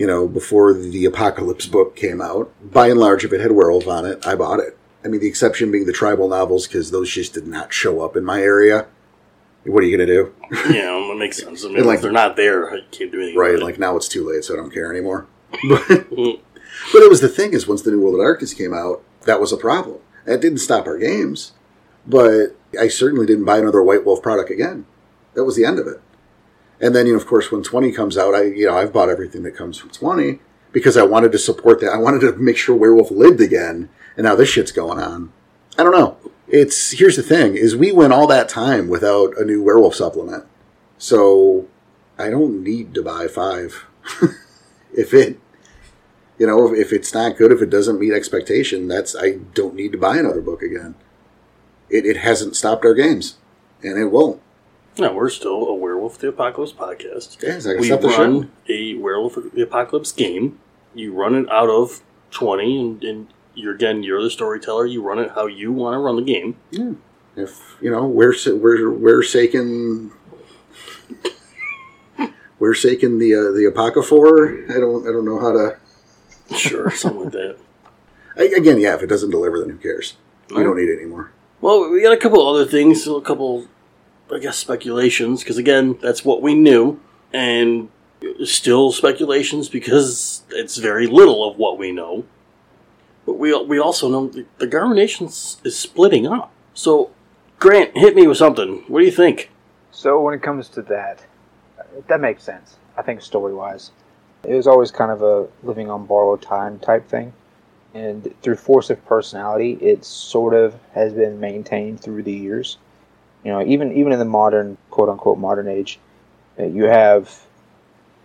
you know, before the Apocalypse book came out, by and large, if it had werewolf on it, I bought it. I mean, the exception being the tribal novels because those just did not show up in my area. What are you going to do? Yeah, that makes sense. I mean, like- if they're not there, I can't do anything. Right, like now it's too late, so I don't care anymore. But, mm. but it was the thing is, once the New World of Darkness came out, that was a problem. That didn't stop our games, but I certainly didn't buy another White Wolf product again. That was the end of it. And then, you know, of course, when 20 comes out, I, you know, I've bought everything that comes from 20 because I wanted to support that. I wanted to make sure Werewolf lived again, and now this shit's going on. I don't know. It's here's the thing: is we went all that time without a new Werewolf supplement, so I don't need to buy five. if it, you know, if, it's not good, if it doesn't meet expectation, that's I don't need to buy another book again. It, it hasn't stopped our games, and it won't. no, we're still a Werewolf the Apocalypse podcast. Yeah, like we stop the show. run a Werewolf the Apocalypse game. You run it out of 20, and, and you're again, you're the storyteller. You run it how you want to run the game. Yeah. If you know, we're we're we're saking. We're saking the uh, the Apocryphor. I don't I don't know how to. Sure, something like that. I, again, yeah. If it doesn't deliver, then who cares? We don't need it anymore. Well, we got a couple other things, a couple, I guess, speculations, because again, that's what we knew, and still speculations because it's very little of what we know. But we we also know the, the Garou Nation is splitting up. So, Grant, hit me with something. What do you think? So when it comes to that, that makes sense. I think story wise, it was always kind of a living on borrowed time type thing, and through force of personality, it sort of has been maintained through the years. You know, even even in the modern quote unquote modern age, uh, you have,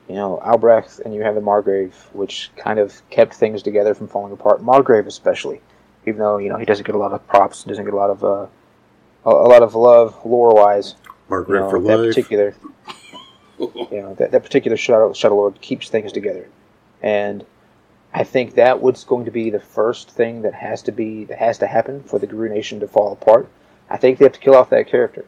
you know, Albrecht and you have the Margrave, which kind of kept things together from falling apart. Margrave especially, even though you know he doesn't get a lot of props, doesn't get a lot of uh, a, a lot of love lore wise Margrave you know, for that life. particular you know that, that particular shadow shadow lord keeps things together and i think that was going to be the first thing that has to be that has to happen for the Garou nation to fall apart i think they have to kill off that character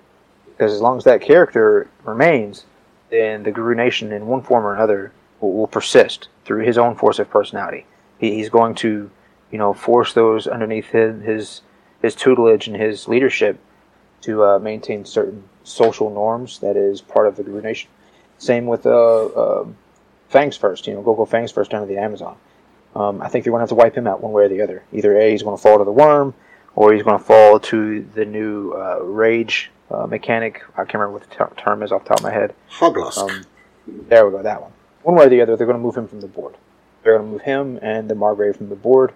because as long as that character remains then the Garou nation in one form or another will, will persist through his own force of personality he, he's going to you know force those underneath his his, his tutelage and his leadership to uh, maintain certain social norms that is part of the Garou Nation. Same with uh, uh, Fangs First, you know, Gogo Fangs First to the Amazon. Um, I think they're going to have to wipe him out one way or the other. Either A, he's going to fall to the Wyrm, or he's going to fall to the new uh, rage uh, mechanic. I can't remember what the ter- term is off the top of my head. Hauglosk. Um, there we go, that one. One way or the other, they're going to move him from the board. They're going to move him and the Margrave from the board,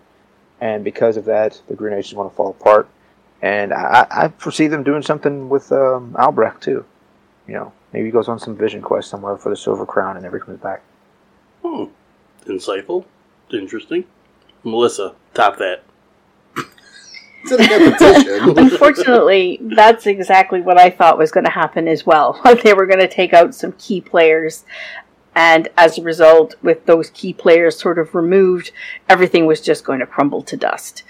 and because of that, the Garou Nation is going to fall apart. And I, I foresee them doing something with um, Albrecht too. You know, maybe he goes on some vision quest somewhere for the Silver Crown and never comes back. Hmm. Insightful. Interesting. Melissa, top that. It's. Unfortunately, that's exactly what I thought was going to happen as well. they were going to take out some key players, and as a result, with those key players sort of removed, everything was just going to crumble to dust.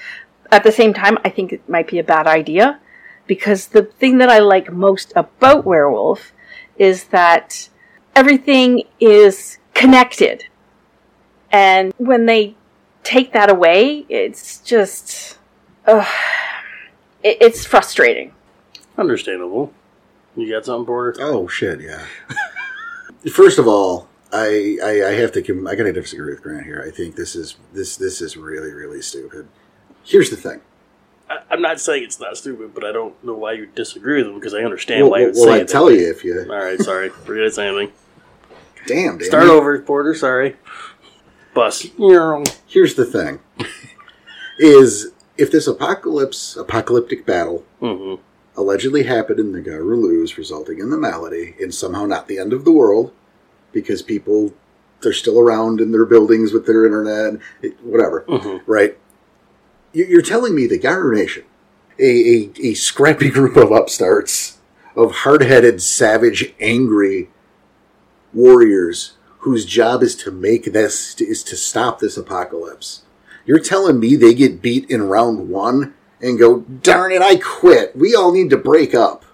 At the same time, I think it might be a bad idea because the thing that I like most about Werewolf is that everything is connected. And when they take that away, it's just. Ugh, it, it's frustrating. Understandable. You got something, Porter? oh shit, yeah. First of all, I, I I have to com- I gotta disagree with Grant here. I think this is this this is really really stupid. Here's the thing. I, I'm not saying it's not stupid, but I don't know why you disagree with them because I understand Well, why you well, would well, say I it. tell you if you All right, sorry. Forget to say anything. damn. Damn Start over, Porter. Sorry. Bus. Here's the thing: is if this apocalypse apocalyptic battle hmm allegedly happened in the Garulus, resulting in the malady, and somehow not the end of the world, because people they're still around in their buildings with their internet, whatever, hmm right? You- You're telling me the Garou Nation, a, a, a scrappy group of upstarts, of hard-headed, savage, angry warriors whose job is to make this is to stop this apocalypse. You're telling me they get beat in round one and go, darn it, I quit. We all need to break up.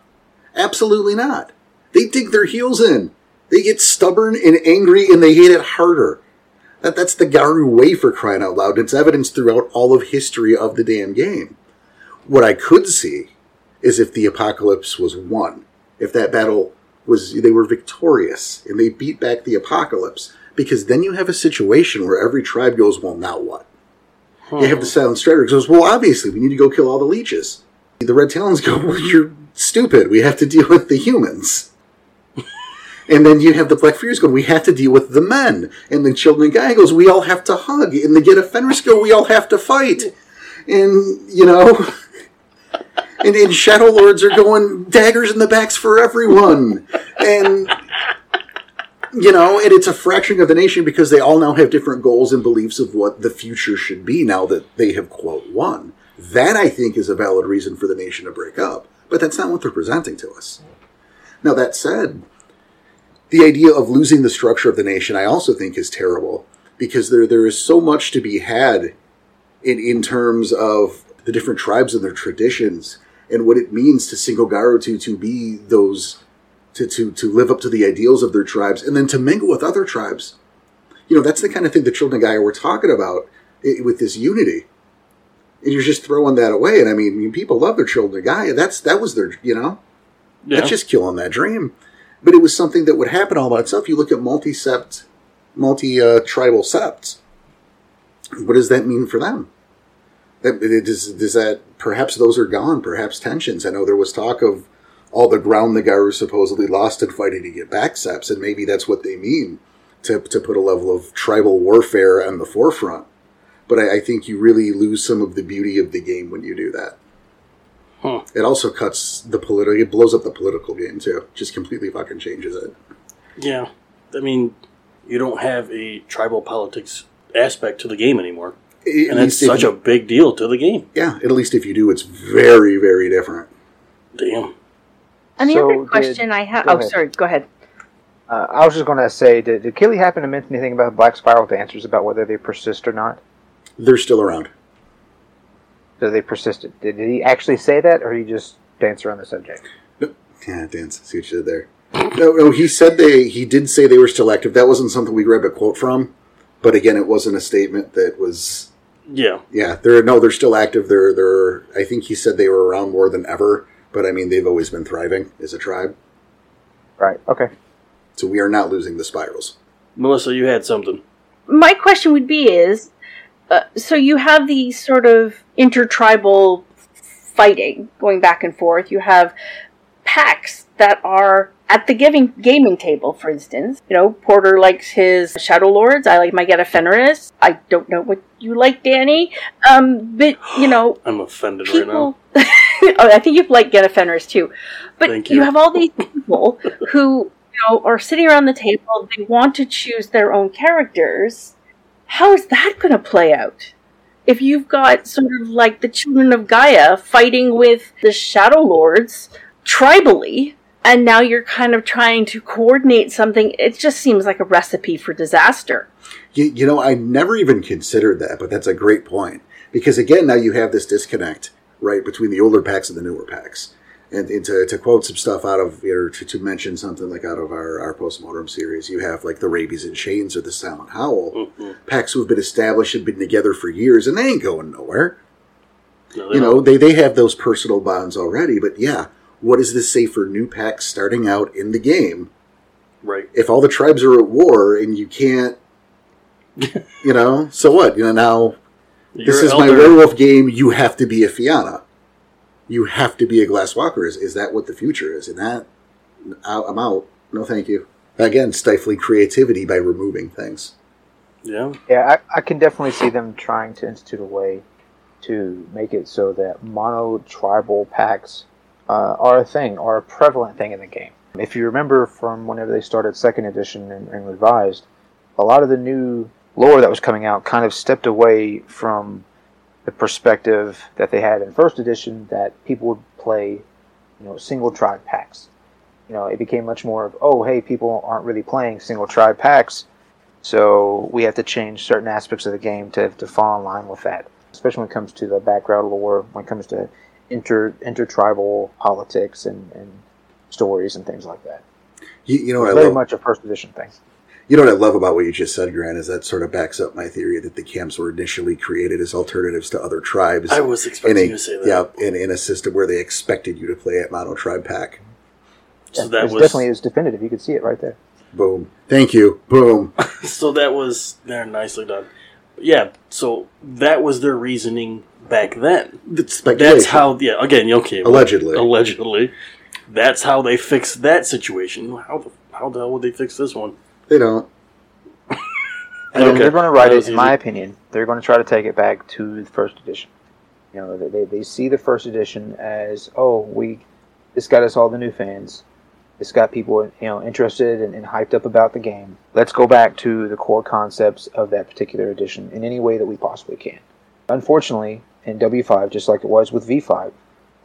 Absolutely not. They dig their heels in. They get stubborn and angry and they hit it harder. That, that's the Garou way for crying out loud. It's evidenced throughout all of history of the damn game. What I could see is if the apocalypse was won if that battle was they were victorious and they beat back the apocalypse because then you have a situation where every tribe goes, well, now what? You have the Silent Strider goes, well, obviously we need to go kill all the leeches. The Red Talons go, well, you're stupid. We have to deal with the humans. And then you have the Black Furies go, we have to deal with the men. And the Children Gaia goes, we all have to hug. And the Get of Fenris go, we all have to fight. And, you know, and, and Shadow Lords are going, daggers in the backs for everyone. And, you know, and it's a fracturing of the nation because they all now have different goals and beliefs of what the future should be now that they have, quote, won. That, I think, is a valid reason for the nation to break up. But that's not what they're presenting to us. Now, that said, the idea of losing the structure of the nation, I also think, is terrible because there there is so much to be had in in terms of the different tribes and their traditions and what it means to single Garou to to be those to, to to live up to the ideals of their tribes and then to mingle with other tribes. You know, that's the kind of thing the children of Gaia were talking about i- with this unity. And you're just throwing that away. And I mean, I mean, people love their children of Gaia. That's that was their you know Yeah. that's just killing that dream. But it was something that would happen all by itself. You look at multi-sept, multi-tribal uh, septs. What does that mean for them? That, it- does, does that perhaps those are gone? Perhaps tensions. I know there was talk of all the ground the Garou supposedly lost in fighting to get back seps, and maybe that's what they mean to to put a level of tribal warfare on the forefront. But I, I think you really lose some of the beauty of the game when you do that. Huh. It also cuts the political. It blows up the political game too. Just completely fucking changes it. Yeah. I mean, you don't have a tribal politics aspect to the game anymore. At And it's such you- a big deal to the game. yeah. At least if you do, it's very very different. Damn. And the So other did- question I have. Oh, ahead. sorry. Go ahead. Uh, I was just going to say, did, did Achilli happen to mention anything about Black Spiral dancers about whether they persist or not? They're still around. Do they persisted? Did, did he actually say that, or he just dance around the subject? Yeah, dance. See what you did there. No, no. He said they. He did say they were still active. That wasn't something we grabbed a quote from. But again, it wasn't a statement that was. Yeah. Yeah, they're no. They're still active. They're they're. I think he said they were around more than ever. But I mean, they've always been thriving as a tribe. Right. Okay. So we are not losing the spirals. Melissa, you had something. my question would be is uh, so you have these sort of intertribal fighting going back and forth you have packs that are at the giving gaming table for instance you know porter likes his shadow lords i like my get fenris i don't know what you like danny um but you know I'm offended right now. oh, I think you've like Get of Fenris too. But Thank you. you. have all these people who you know are sitting around the table, they want to choose their own characters. How is that gonna play out? If you've got sort of like the children of Gaia fighting with the Shadow Lords tribally, and now you're kind of trying to coordinate something, it just seems like a recipe for disaster. You, you know, I never even considered that, but that's a great point. Because again, now you have this disconnect, right, between the older packs and the newer packs. And, and to, to quote some stuff out of, or to, to mention something like out of our, our postmortem series, you have like the Rabies and Chains or the Silent Howl, Mhm. packs who have been established and been together for years, and they ain't going nowhere. No, You know, they, they have those personal bonds already, but yeah, what does this say for new packs starting out in the game right. if all the tribes are at war and you can't, you know, so what? You know, now this Your is my werewolf game. You have to be a Fianna. You have to be a Glasswalker. Is, is that what the future is? And that, I- I'm out. No, thank you. Again, stifling creativity by removing things. Yeah. Yeah, I, I can definitely see them trying to institute a way to make it so that mono tribal packs uh, are a thing, are a prevalent thing in the game. If you remember from whenever they started second edition and, and revised, a lot of the new lore that was coming out kind of stepped away from the perspective that they had in first edition that people would play, you know, single tribe packs. You know, it became much more of, oh, hey, people aren't really playing single tribe packs, so we have to change certain aspects of the game to, to fall in line with that, especially when it comes to the background lore, when it comes to inter intertribal politics and, and stories and things like that. You, you know I Very love? much a first edition thing. You know what I love about what you just said, Grant, is that sort of backs up my theory that the camps were initially created as alternatives to other tribes. I was in expecting a, you to say that. yeah, in, in a system where they expected you to play at mono tribe pack. So that it's was definitely is definitive. You could see it right there. Boom. Thank you. Boom. so that was they're nicely done. Yeah, so that was their reasoning back then. It's speculation. That's how. Yeah, again, okay. well, Allegedly. allegedly, that's how they fixed that situation. How the how the hell would they fix this one? They don't. And Okay. they're going to write it, was in my opinion, they're going to try to take it back to the first edition. You know, they, they, they see the first edition as, oh, we, this got us all the new fans. This got people, you know, interested and, and hyped up about the game. Let's go back to the core concepts of that particular edition in any way that we possibly can. Unfortunately, in W5, just like it was with V5,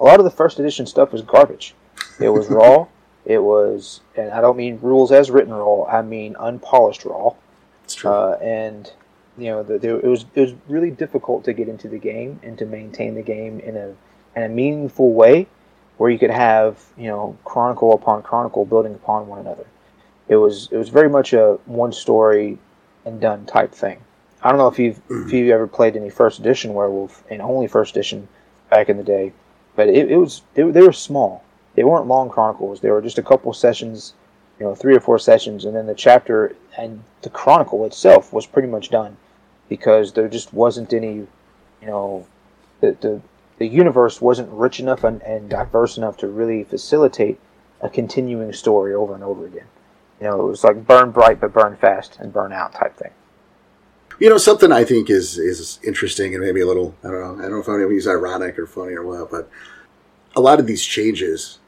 a lot of the first edition stuff was garbage. It was raw. It was, and I don't mean rules as written raw. I mean unpolished raw It's true. uh, and you know the, the, it was it was really difficult to get into the game and to maintain the game in a in a meaningful way where you could have you know chronicle upon chronicle building upon one another. It was it was very much a one story and done type thing. I don't know if you've if you ever played any first edition Werewolf and only first edition back in the day, but it, it was were- they were small. They weren't long chronicles. They were just a couple sessions, you know, three or four sessions, and then the chapter and the chronicle itself was pretty much done because there just wasn't any, you know, the the, the universe wasn't rich enough and, and diverse enough to really facilitate a continuing story over and over again. You know, it was like burn bright but burn fast and burn out type thing. You know, something I think is is interesting and maybe a little I don't know I don't know if use ironic or funny or what, but a lot of these changes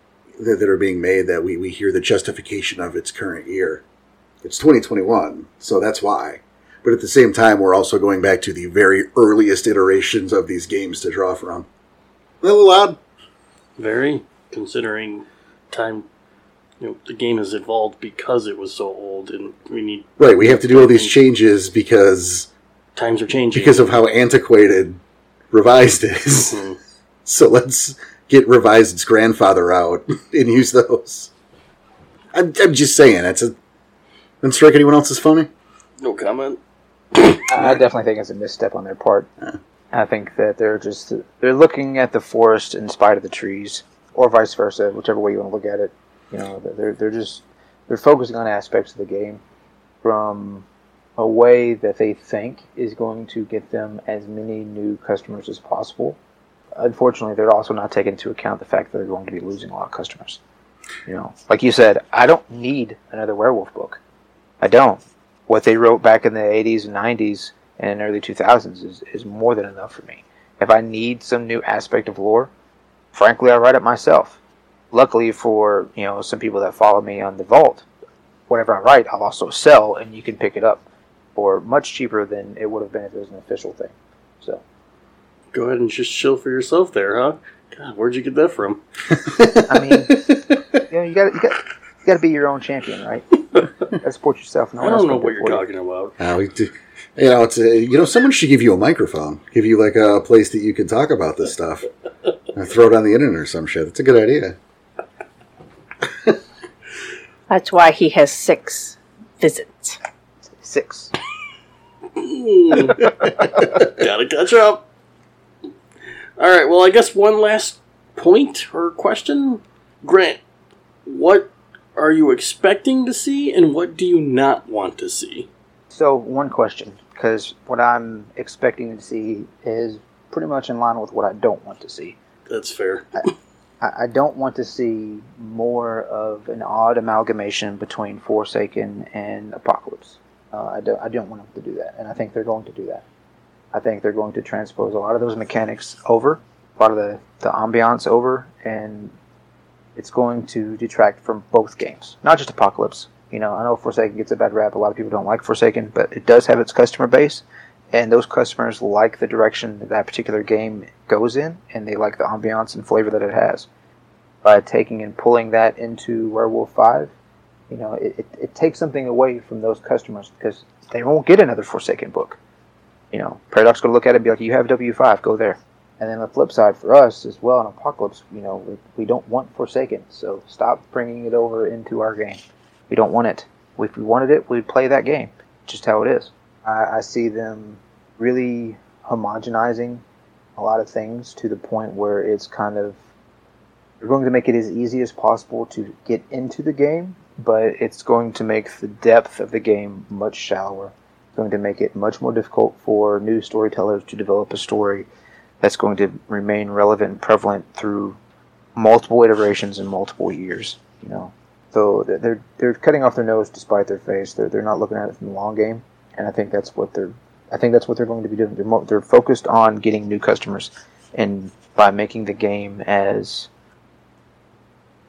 that, that are being made that we, we hear the justification of its current year. It's 2021, so that's why. But at the same time, we're also going back to the very earliest iterations of these games to draw from. A little odd. Very considering time. You know, the game has evolved because it was so old, and we need Right, we have to do all these changes because times are changing because of how antiquated revised is. Mhm. So let's get Revised's grandfather out and use those. I'm, I'm just saying, that's a. Doesn't strike anyone else as funny? No comment. I I definitely think it's a misstep on their part. I think that they're just they're looking at the forest in spite of the trees, or vice versa, whichever way you want to look at it. You know, they're they're just they're focusing on aspects of the game from a way that they think is going to get them as many new customers as possible. Unfortunately, they're also not taking into account the fact that they're going to be losing a lot of customers. You know, like you said, I don't need another werewolf book. I don't. What they wrote back in the 80s and 90s and early 2000s is, is more than enough for me. If I need some new aspect of lore, frankly, I write it myself. Luckily for you know some people that follow me on the vault, whatever I write, I'll also sell, and you can pick it up for much cheaper than it would have been if it was an official thing. So Go ahead and just chill for yourself there, huh? God, where'd you get that from? I mean, you know, you got you got you got to be your own champion, right? Gotta support yourself. No I don't know what you're you. talking about. Uh, we do, you know, it's a, you know, someone should give you a microphone, give you like a place that you can talk about this stuff, and throw it on the internet or some shit. That's a good idea. That's why he has six visits. Six. Gotta catch up. All right. Well, I guess one last point or question, Grant. What are you expecting to see, and what do you not want to see? So one question, because what I'm expecting to see is pretty much in line with what I don't want to see. That's fair. I, I don't want to see more of an odd amalgamation between Forsaken and Apocalypse. Uh, I don't. I don't want them to do that, and I think they're going to do that. I think they're going to transpose a lot of those mechanics over, a lot of the the ambiance over, and it's going to detract from both games, not just Apocalypse. You know, I know Forsaken gets a bad rap. A lot of people don't like Forsaken, but it does have its customer base, and those customers like the direction that, that particular game goes in, and they like the ambiance and flavor that it has. By taking and pulling that into Werewolf Five, you know, it, it, it takes something away from those customers because they won't get another Forsaken book. You know, Paradox going to look at it and be like, "You have W five, go there." And then the flip side for us as well in Apocalypse, you know, we, we don't want Forsaken, so stop bringing it over into our game. We don't want it. If we wanted it, we'd play that game. Just how it is. I, I see them really homogenizing a lot of things to the point where it's kind of they're going to make it as easy as possible to get into the game, but it's going to make the depth of the game much shallower. Going to make it much more difficult for new storytellers to develop a story that's going to remain relevant and prevalent through multiple iterations and multiple years. You know, so they're they're cutting off their nose despite their face. They're they're not looking at it from the long game, and I think that's what they're I think that's what they're going to be doing. They're mo- they're focused on getting new customers, and by making the game as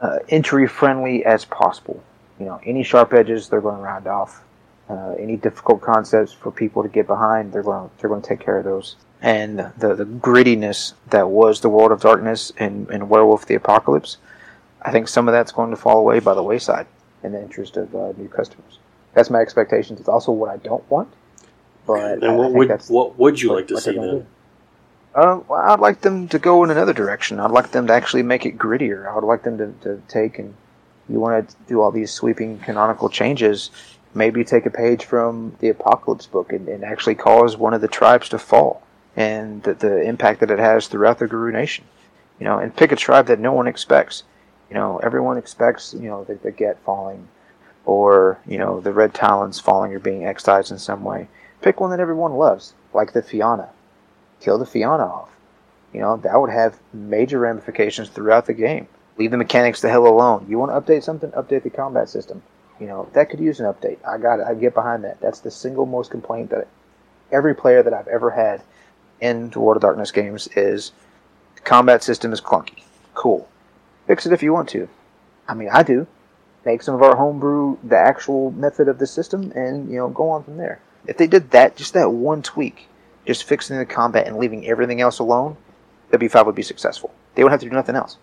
uh, entry friendly as possible. You know, any sharp edges they're going to round off. Uh, any difficult concepts for people to get behind, they're going to, they're going to take care of those. And the the grittiness that was the World of Darkness and, and Werewolf the Apocalypse, I think some of that's going to fall away by the wayside in the interest of uh, new customers. That's my expectations. It's also what I don't want. But and what would what would you like to see then? Um, well, I'd like them to go in another direction. I'd like them to actually make it grittier. I would like them to, to take and you want to do all these sweeping canonical changes. Maybe take a page from the Apocalypse book and, and actually cause one of the tribes to fall, and the, the impact that it has throughout the Garou Nation. You know, and pick a tribe that no one expects. You know, everyone expects you know the, the Get falling, or you know the Red Talons falling or being excised in some way. Pick one that everyone loves, like the Fianna kill the Fianna off. You know, that would have major ramifications throughout the game. Leave the mechanics the hell alone. You want to update something? Update the combat system. You know, that could use an update. I got it. I get behind that. That's the single most complaint that every player that I've ever had in the World of Darkness games is the combat system is clunky. Cool. Fix it if you want to. I mean, I do. Make some of our homebrew the actual method of the system and, you know, go on from there. If they did that, just that one tweak, just fixing the combat and leaving everything else alone, W5 would be successful. They would have to do nothing else.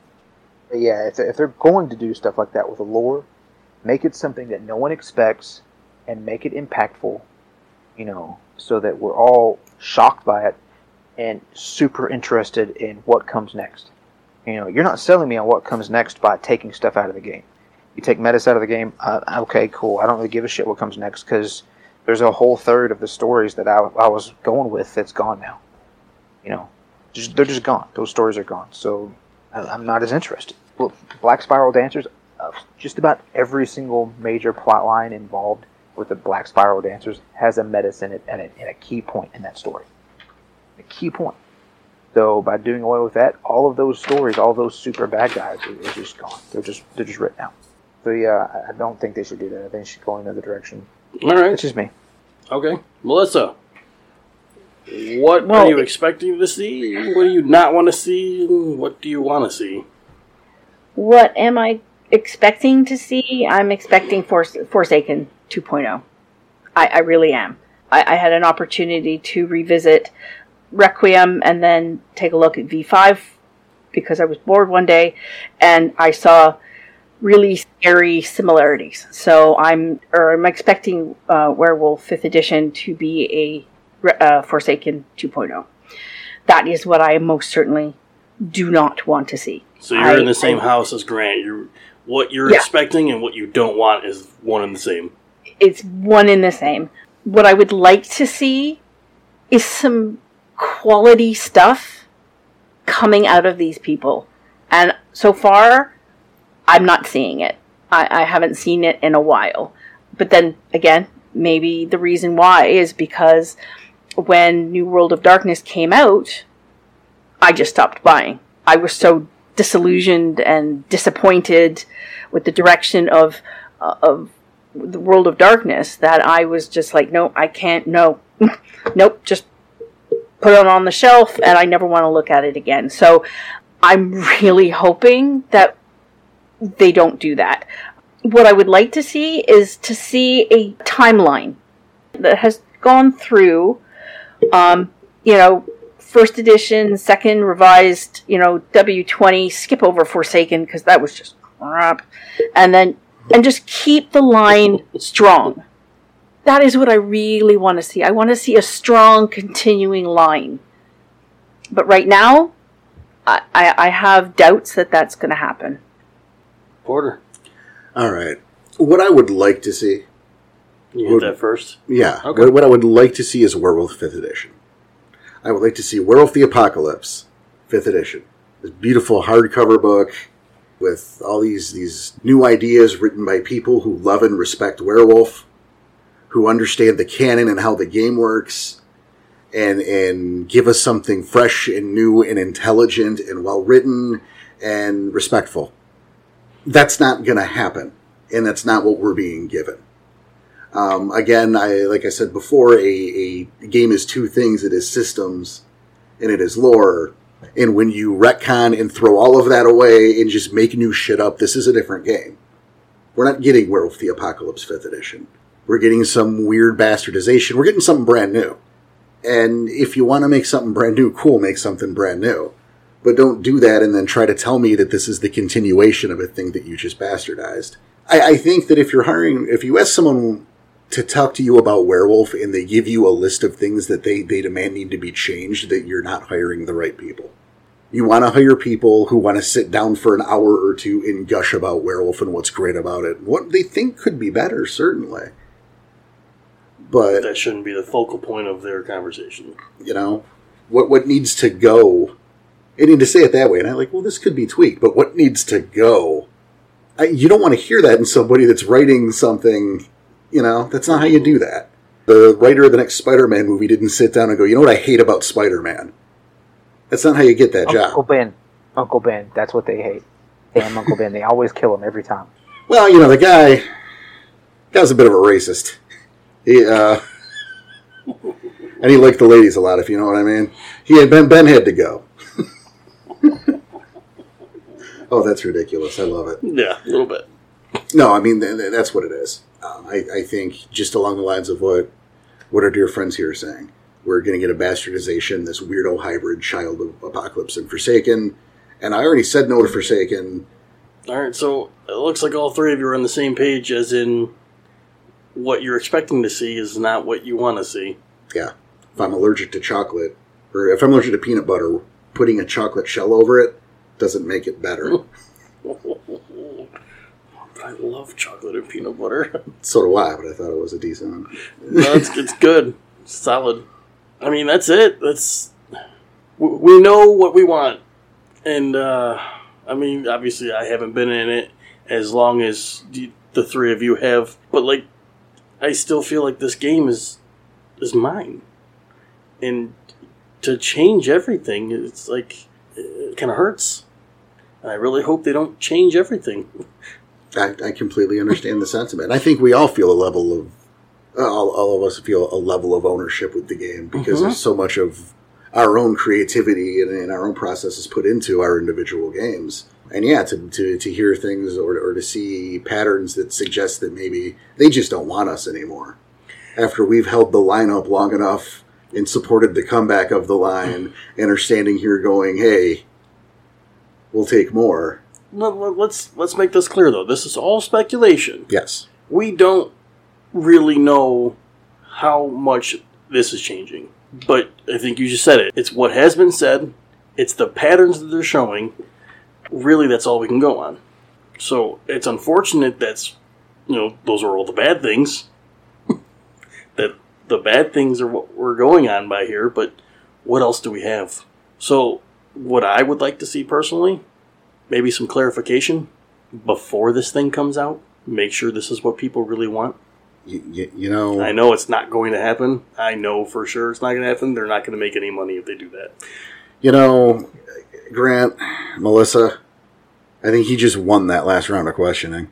But yeah, if, if they're going to do stuff like that with a lore, make it something that no one expects and make it impactful, you know, so that we're all shocked by it and super interested in what comes next. You know, you're not selling me on what comes next by taking stuff out of the game. You take Metis out of the game, uh, okay, cool. I don't really give a shit what comes next because there's a whole third of the stories that I, I was going with that's gone now. You know, just, they're just gone. Those stories are gone. So I, am not as interested. Well, Black Spiral Dancers, uh, just about every single major plot line involved with the Black Spiral Dancers has a metis and a, and a key point in that story. A key point. So by doing away with that, all of those stories, all those super bad guys are, are just gone. They're just they're just written out. So yeah, I don't think they should do that. I think they should go in another direction. All right. It's just me. Okay. Melissa, what Well, are you it- expecting to see? What do you not want to see? What do you want to see? What am I expecting to see? I'm expecting Forsaken 2.0. I, I really am. I, I had an opportunity to revisit Requiem and then take a look at V5 because I was bored one day and I saw really scary similarities. So I'm or I'm expecting uh, Werewolf 5th edition to be a uh, Forsaken 2.0. That is what I most certainly do not want to see. So you're in the same I- house as Grant. You're what you're Yeah. expecting and what you don't want is one and the same. it's one in the same. What I would like to see is some quality stuff coming out of these people. And so far, I'm not seeing it. I, I haven't seen it in a while. But then again, maybe the reason why is because when New World of Darkness came out, I just stopped buying. I was so disillusioned and disappointed with the direction of uh, of the World of Darkness that I was just like, no, I can't. No, nope. Just put it on the shelf, and I never want to look at it again. So I'm really hoping that they don't do that. What I would like to see is to see a timeline that has gone through, um, you know, first edition, second revised, you know, W20, skip over Forsaken because that was just crap. And then, and just keep the line strong. That is what I really want to see. I want to see a strong continuing line. But right now, I, I, I have doubts that that's going to happen. Porter, All right. What I would like to see, you hit Would- that first. yeah, Okay. what, what I would like to see is Werewolf 5th Edition. I would like to see Werewolf the Apocalypse 5th Edition. This beautiful hardcover book. with all these these new ideas written by people who love and respect Werewolf, who understand the canon and how the game works, and and give us something fresh and new and intelligent and well written and respectful. That's not going to happen, and that's not what we're being given. Um, again, I like I said before, a, a game is two things: it is systems and it is lore. And when you retcon and throw all of that away and just make new shit up, this is a different game. We're not getting Werewolf the Apocalypse 5th edition. We're getting some weird bastardization. We're getting something brand new. And if you want to make something brand new, cool, make something brand new. But don't do that and then try to tell me that this is the continuation of a thing that you just bastardized. I, I think that if you're hiring, if you ask someone to talk to you about werewolf and they give you a list of things that they, they demand need to be changed, that you're not hiring the right people. You want to hire people who want to sit down for an hour or two and gush about werewolf and what's great about it. What they think could be better, certainly. But That shouldn't be the focal point of their conversation. you know, what what needs to go. I need to say it that way, and I'm like, well, this could be tweaked, but what needs to go? I, you don't want to hear that in somebody that's writing something. You know, that's not how you do that. The writer of the next Spider-Man movie didn't sit down and go, you know what I hate about Spider-Man. That's not how you get that Uncle job. Uncle Ben. Uncle Ben. That's what they hate. Damn Uncle Ben. They always kill him every time. Well, you know, the guy, guy's a bit of a racist. He, uh, and he liked the ladies a lot, if you know what I mean. He had Ben. Ben had to go. oh, that's ridiculous. I love it. Yeah, a little bit. No, I mean th- th- that's what it is. Um, I, I think just along the lines of what what our dear friends here are saying, we're going to get a bastardization, this weirdo hybrid child of Apocalypse and Forsaken. And I already said no to Forsaken. All right, so it looks like all three of you are on the same page, as in what you're expecting to see is not what you want to see. Yeah, if I'm allergic to chocolate, or if I'm allergic to peanut butter, putting a chocolate shell over it doesn't make it better. I love chocolate and peanut butter. so do I, but I thought it was a decent one. no, it's, it's good, it's solid. I mean, that's it. That's we know what we want, and uh, I mean, obviously, I haven't been in it as long as the, the three of you have, but like, I still feel like this game is is mine, and to change everything, it's like it kind of hurts. And I really hope they don't change everything. I, I completely understand the sentiment. I think we all feel a level of, uh, all, all of us feel a level of ownership with the game because Mhm. there's so much of our own creativity and, and our own processes put into our individual games. And yeah, to, to, to hear things or, or to see patterns that suggest that maybe they just don't want us anymore. After we've held the line up long enough and supported the comeback of the line and are standing here going, hey, we'll take more. Let- let- Let's let's make this clear though. This is all speculation. Yes. we don't really know how much this is changing. But I think you just said it. It's what has been said. It's the patterns that they're showing. Really, that's all we can go on. So it's unfortunate that's you know those are all the bad things. that the bad things are what we're going on by here. But what else do we have? So what I would like to see personally, maybe some clarification before this thing comes out make sure this is what people really want. You, you, you know, I know it's not going to happen. I know for sure it's not going to happen. They're not going to make any money if they do that. You know, Grant, Melissa, I think he just won that last round of questioning.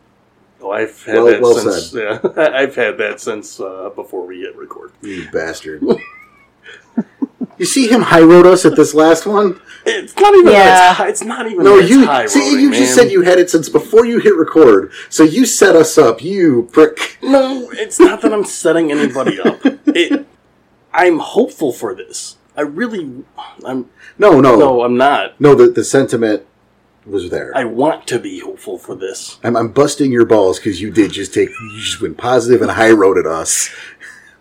Oh, I've had Well- that well since. Yeah, I've had that since uh, before we hit record. You bastard. you see him high road us at this last one? It's not even. Yeah. It's, high, it's not even. No, that you high see. roading, You just said you had it since before you hit record. So you set us up, you prick. No, it's not that I'm setting anybody up. It, I'm hopeful for this. I really. I'm. No, no, No, I'm not. no. The the sentiment was there. I want to be hopeful for this. I'm, I'm busting your balls because you did just take. You just went positive and high roaded us.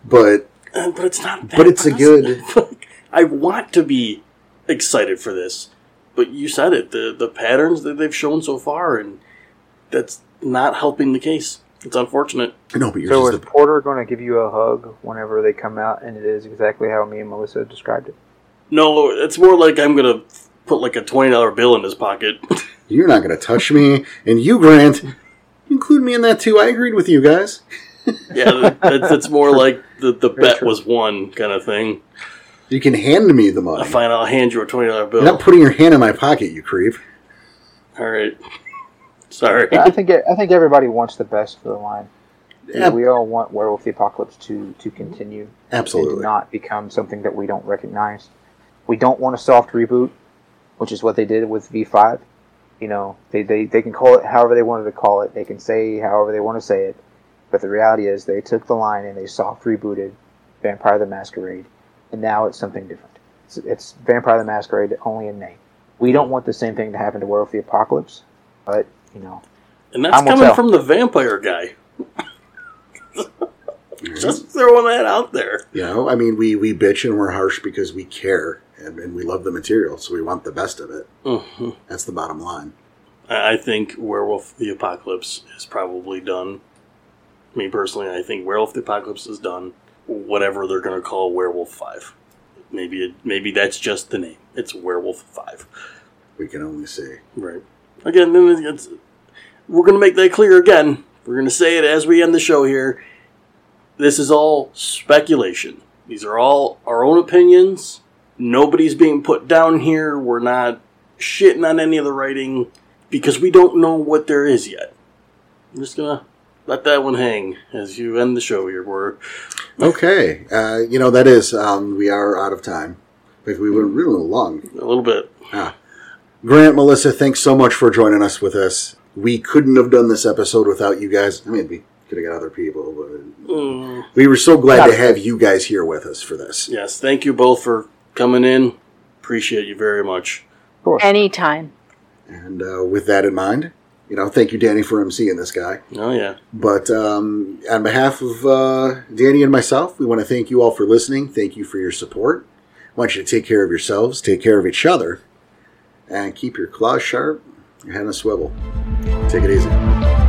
But Uh, but it's not that But it's a good- I want to be excited for this. But you said it, the the patterns that they've shown so far and that's not helping the case. It's unfortunate. no, but you're So is just. Porter going to give you a hug whenever they come out, and it is exactly how me and Melissa described it? No, it's more like I'm gonna put like a twenty dollar bill in his pocket. You're not going to touch me. And you, Grant, include me in that too. I agreed with you guys. yeah, that's, that's more like the, the Very bet true. was won kind of thing. You can hand me the money. Fine, I'll hand you a twenty dollar bill. You're not putting your hand in my pocket, you creep. All right. Sorry. I think I think everybody wants the best for the line. We- We all want Werewolf the Apocalypse to to continue and Absolutely. not become something that we don't recognize. We don't want a soft reboot, which is what they did with V5. You know, they, they, they can call it however they wanted to call it. They can say however they want to say it. But the reality is they took the line and they soft rebooted Vampire the Masquerade, and now it's something different. It's, it's Vampire the Masquerade only in name. We don't want the same thing to happen to Werewolf the Apocalypse, but, you know, And that's I'm coming tell. from the vampire guy. Just throwing that out there. You know, I mean, we, we bitch and we're harsh because we care and, and we love the material, so we want the best of it. hmm That's the bottom line. I I think Werewolf the Apocalypse is probably done. Me personally, I think Werewolf the Apocalypse is done. Whatever they're going to call Werewolf Five, maybe it, maybe that's just the name. It's Werewolf Five, We can only say. right? Again, then it's, we're going to make that clear again. We're going to say it as we end the show here. This is all speculation. These are all our own opinions. Nobody's being put down here. We're not shitting on any of the writing because we don't know what there is yet. I'm just gonna let that one hang as you end the show here. We're Okay. Uh, you know, that is, um, we are out of time. But we went really long. a little bit. Ah. Grant, Melissa, thanks so much for joining us with us. We couldn't have done this episode without you guys. I mean, we could have got other people, but Mm, we were so glad to have you guys here with us for this. yes, thank you both for coming in. Appreciate you very much. of course. Anytime. And uh, with that in mind, you know, thank you, Danny, for emceeing this guy. Oh yeah, But um, on behalf of uh, Danny and myself, we want to thank you all for listening. Thank you for your support. I want you to take care of yourselves, take care of each other, and keep your claws sharp, your head on a swivel. Take it easy.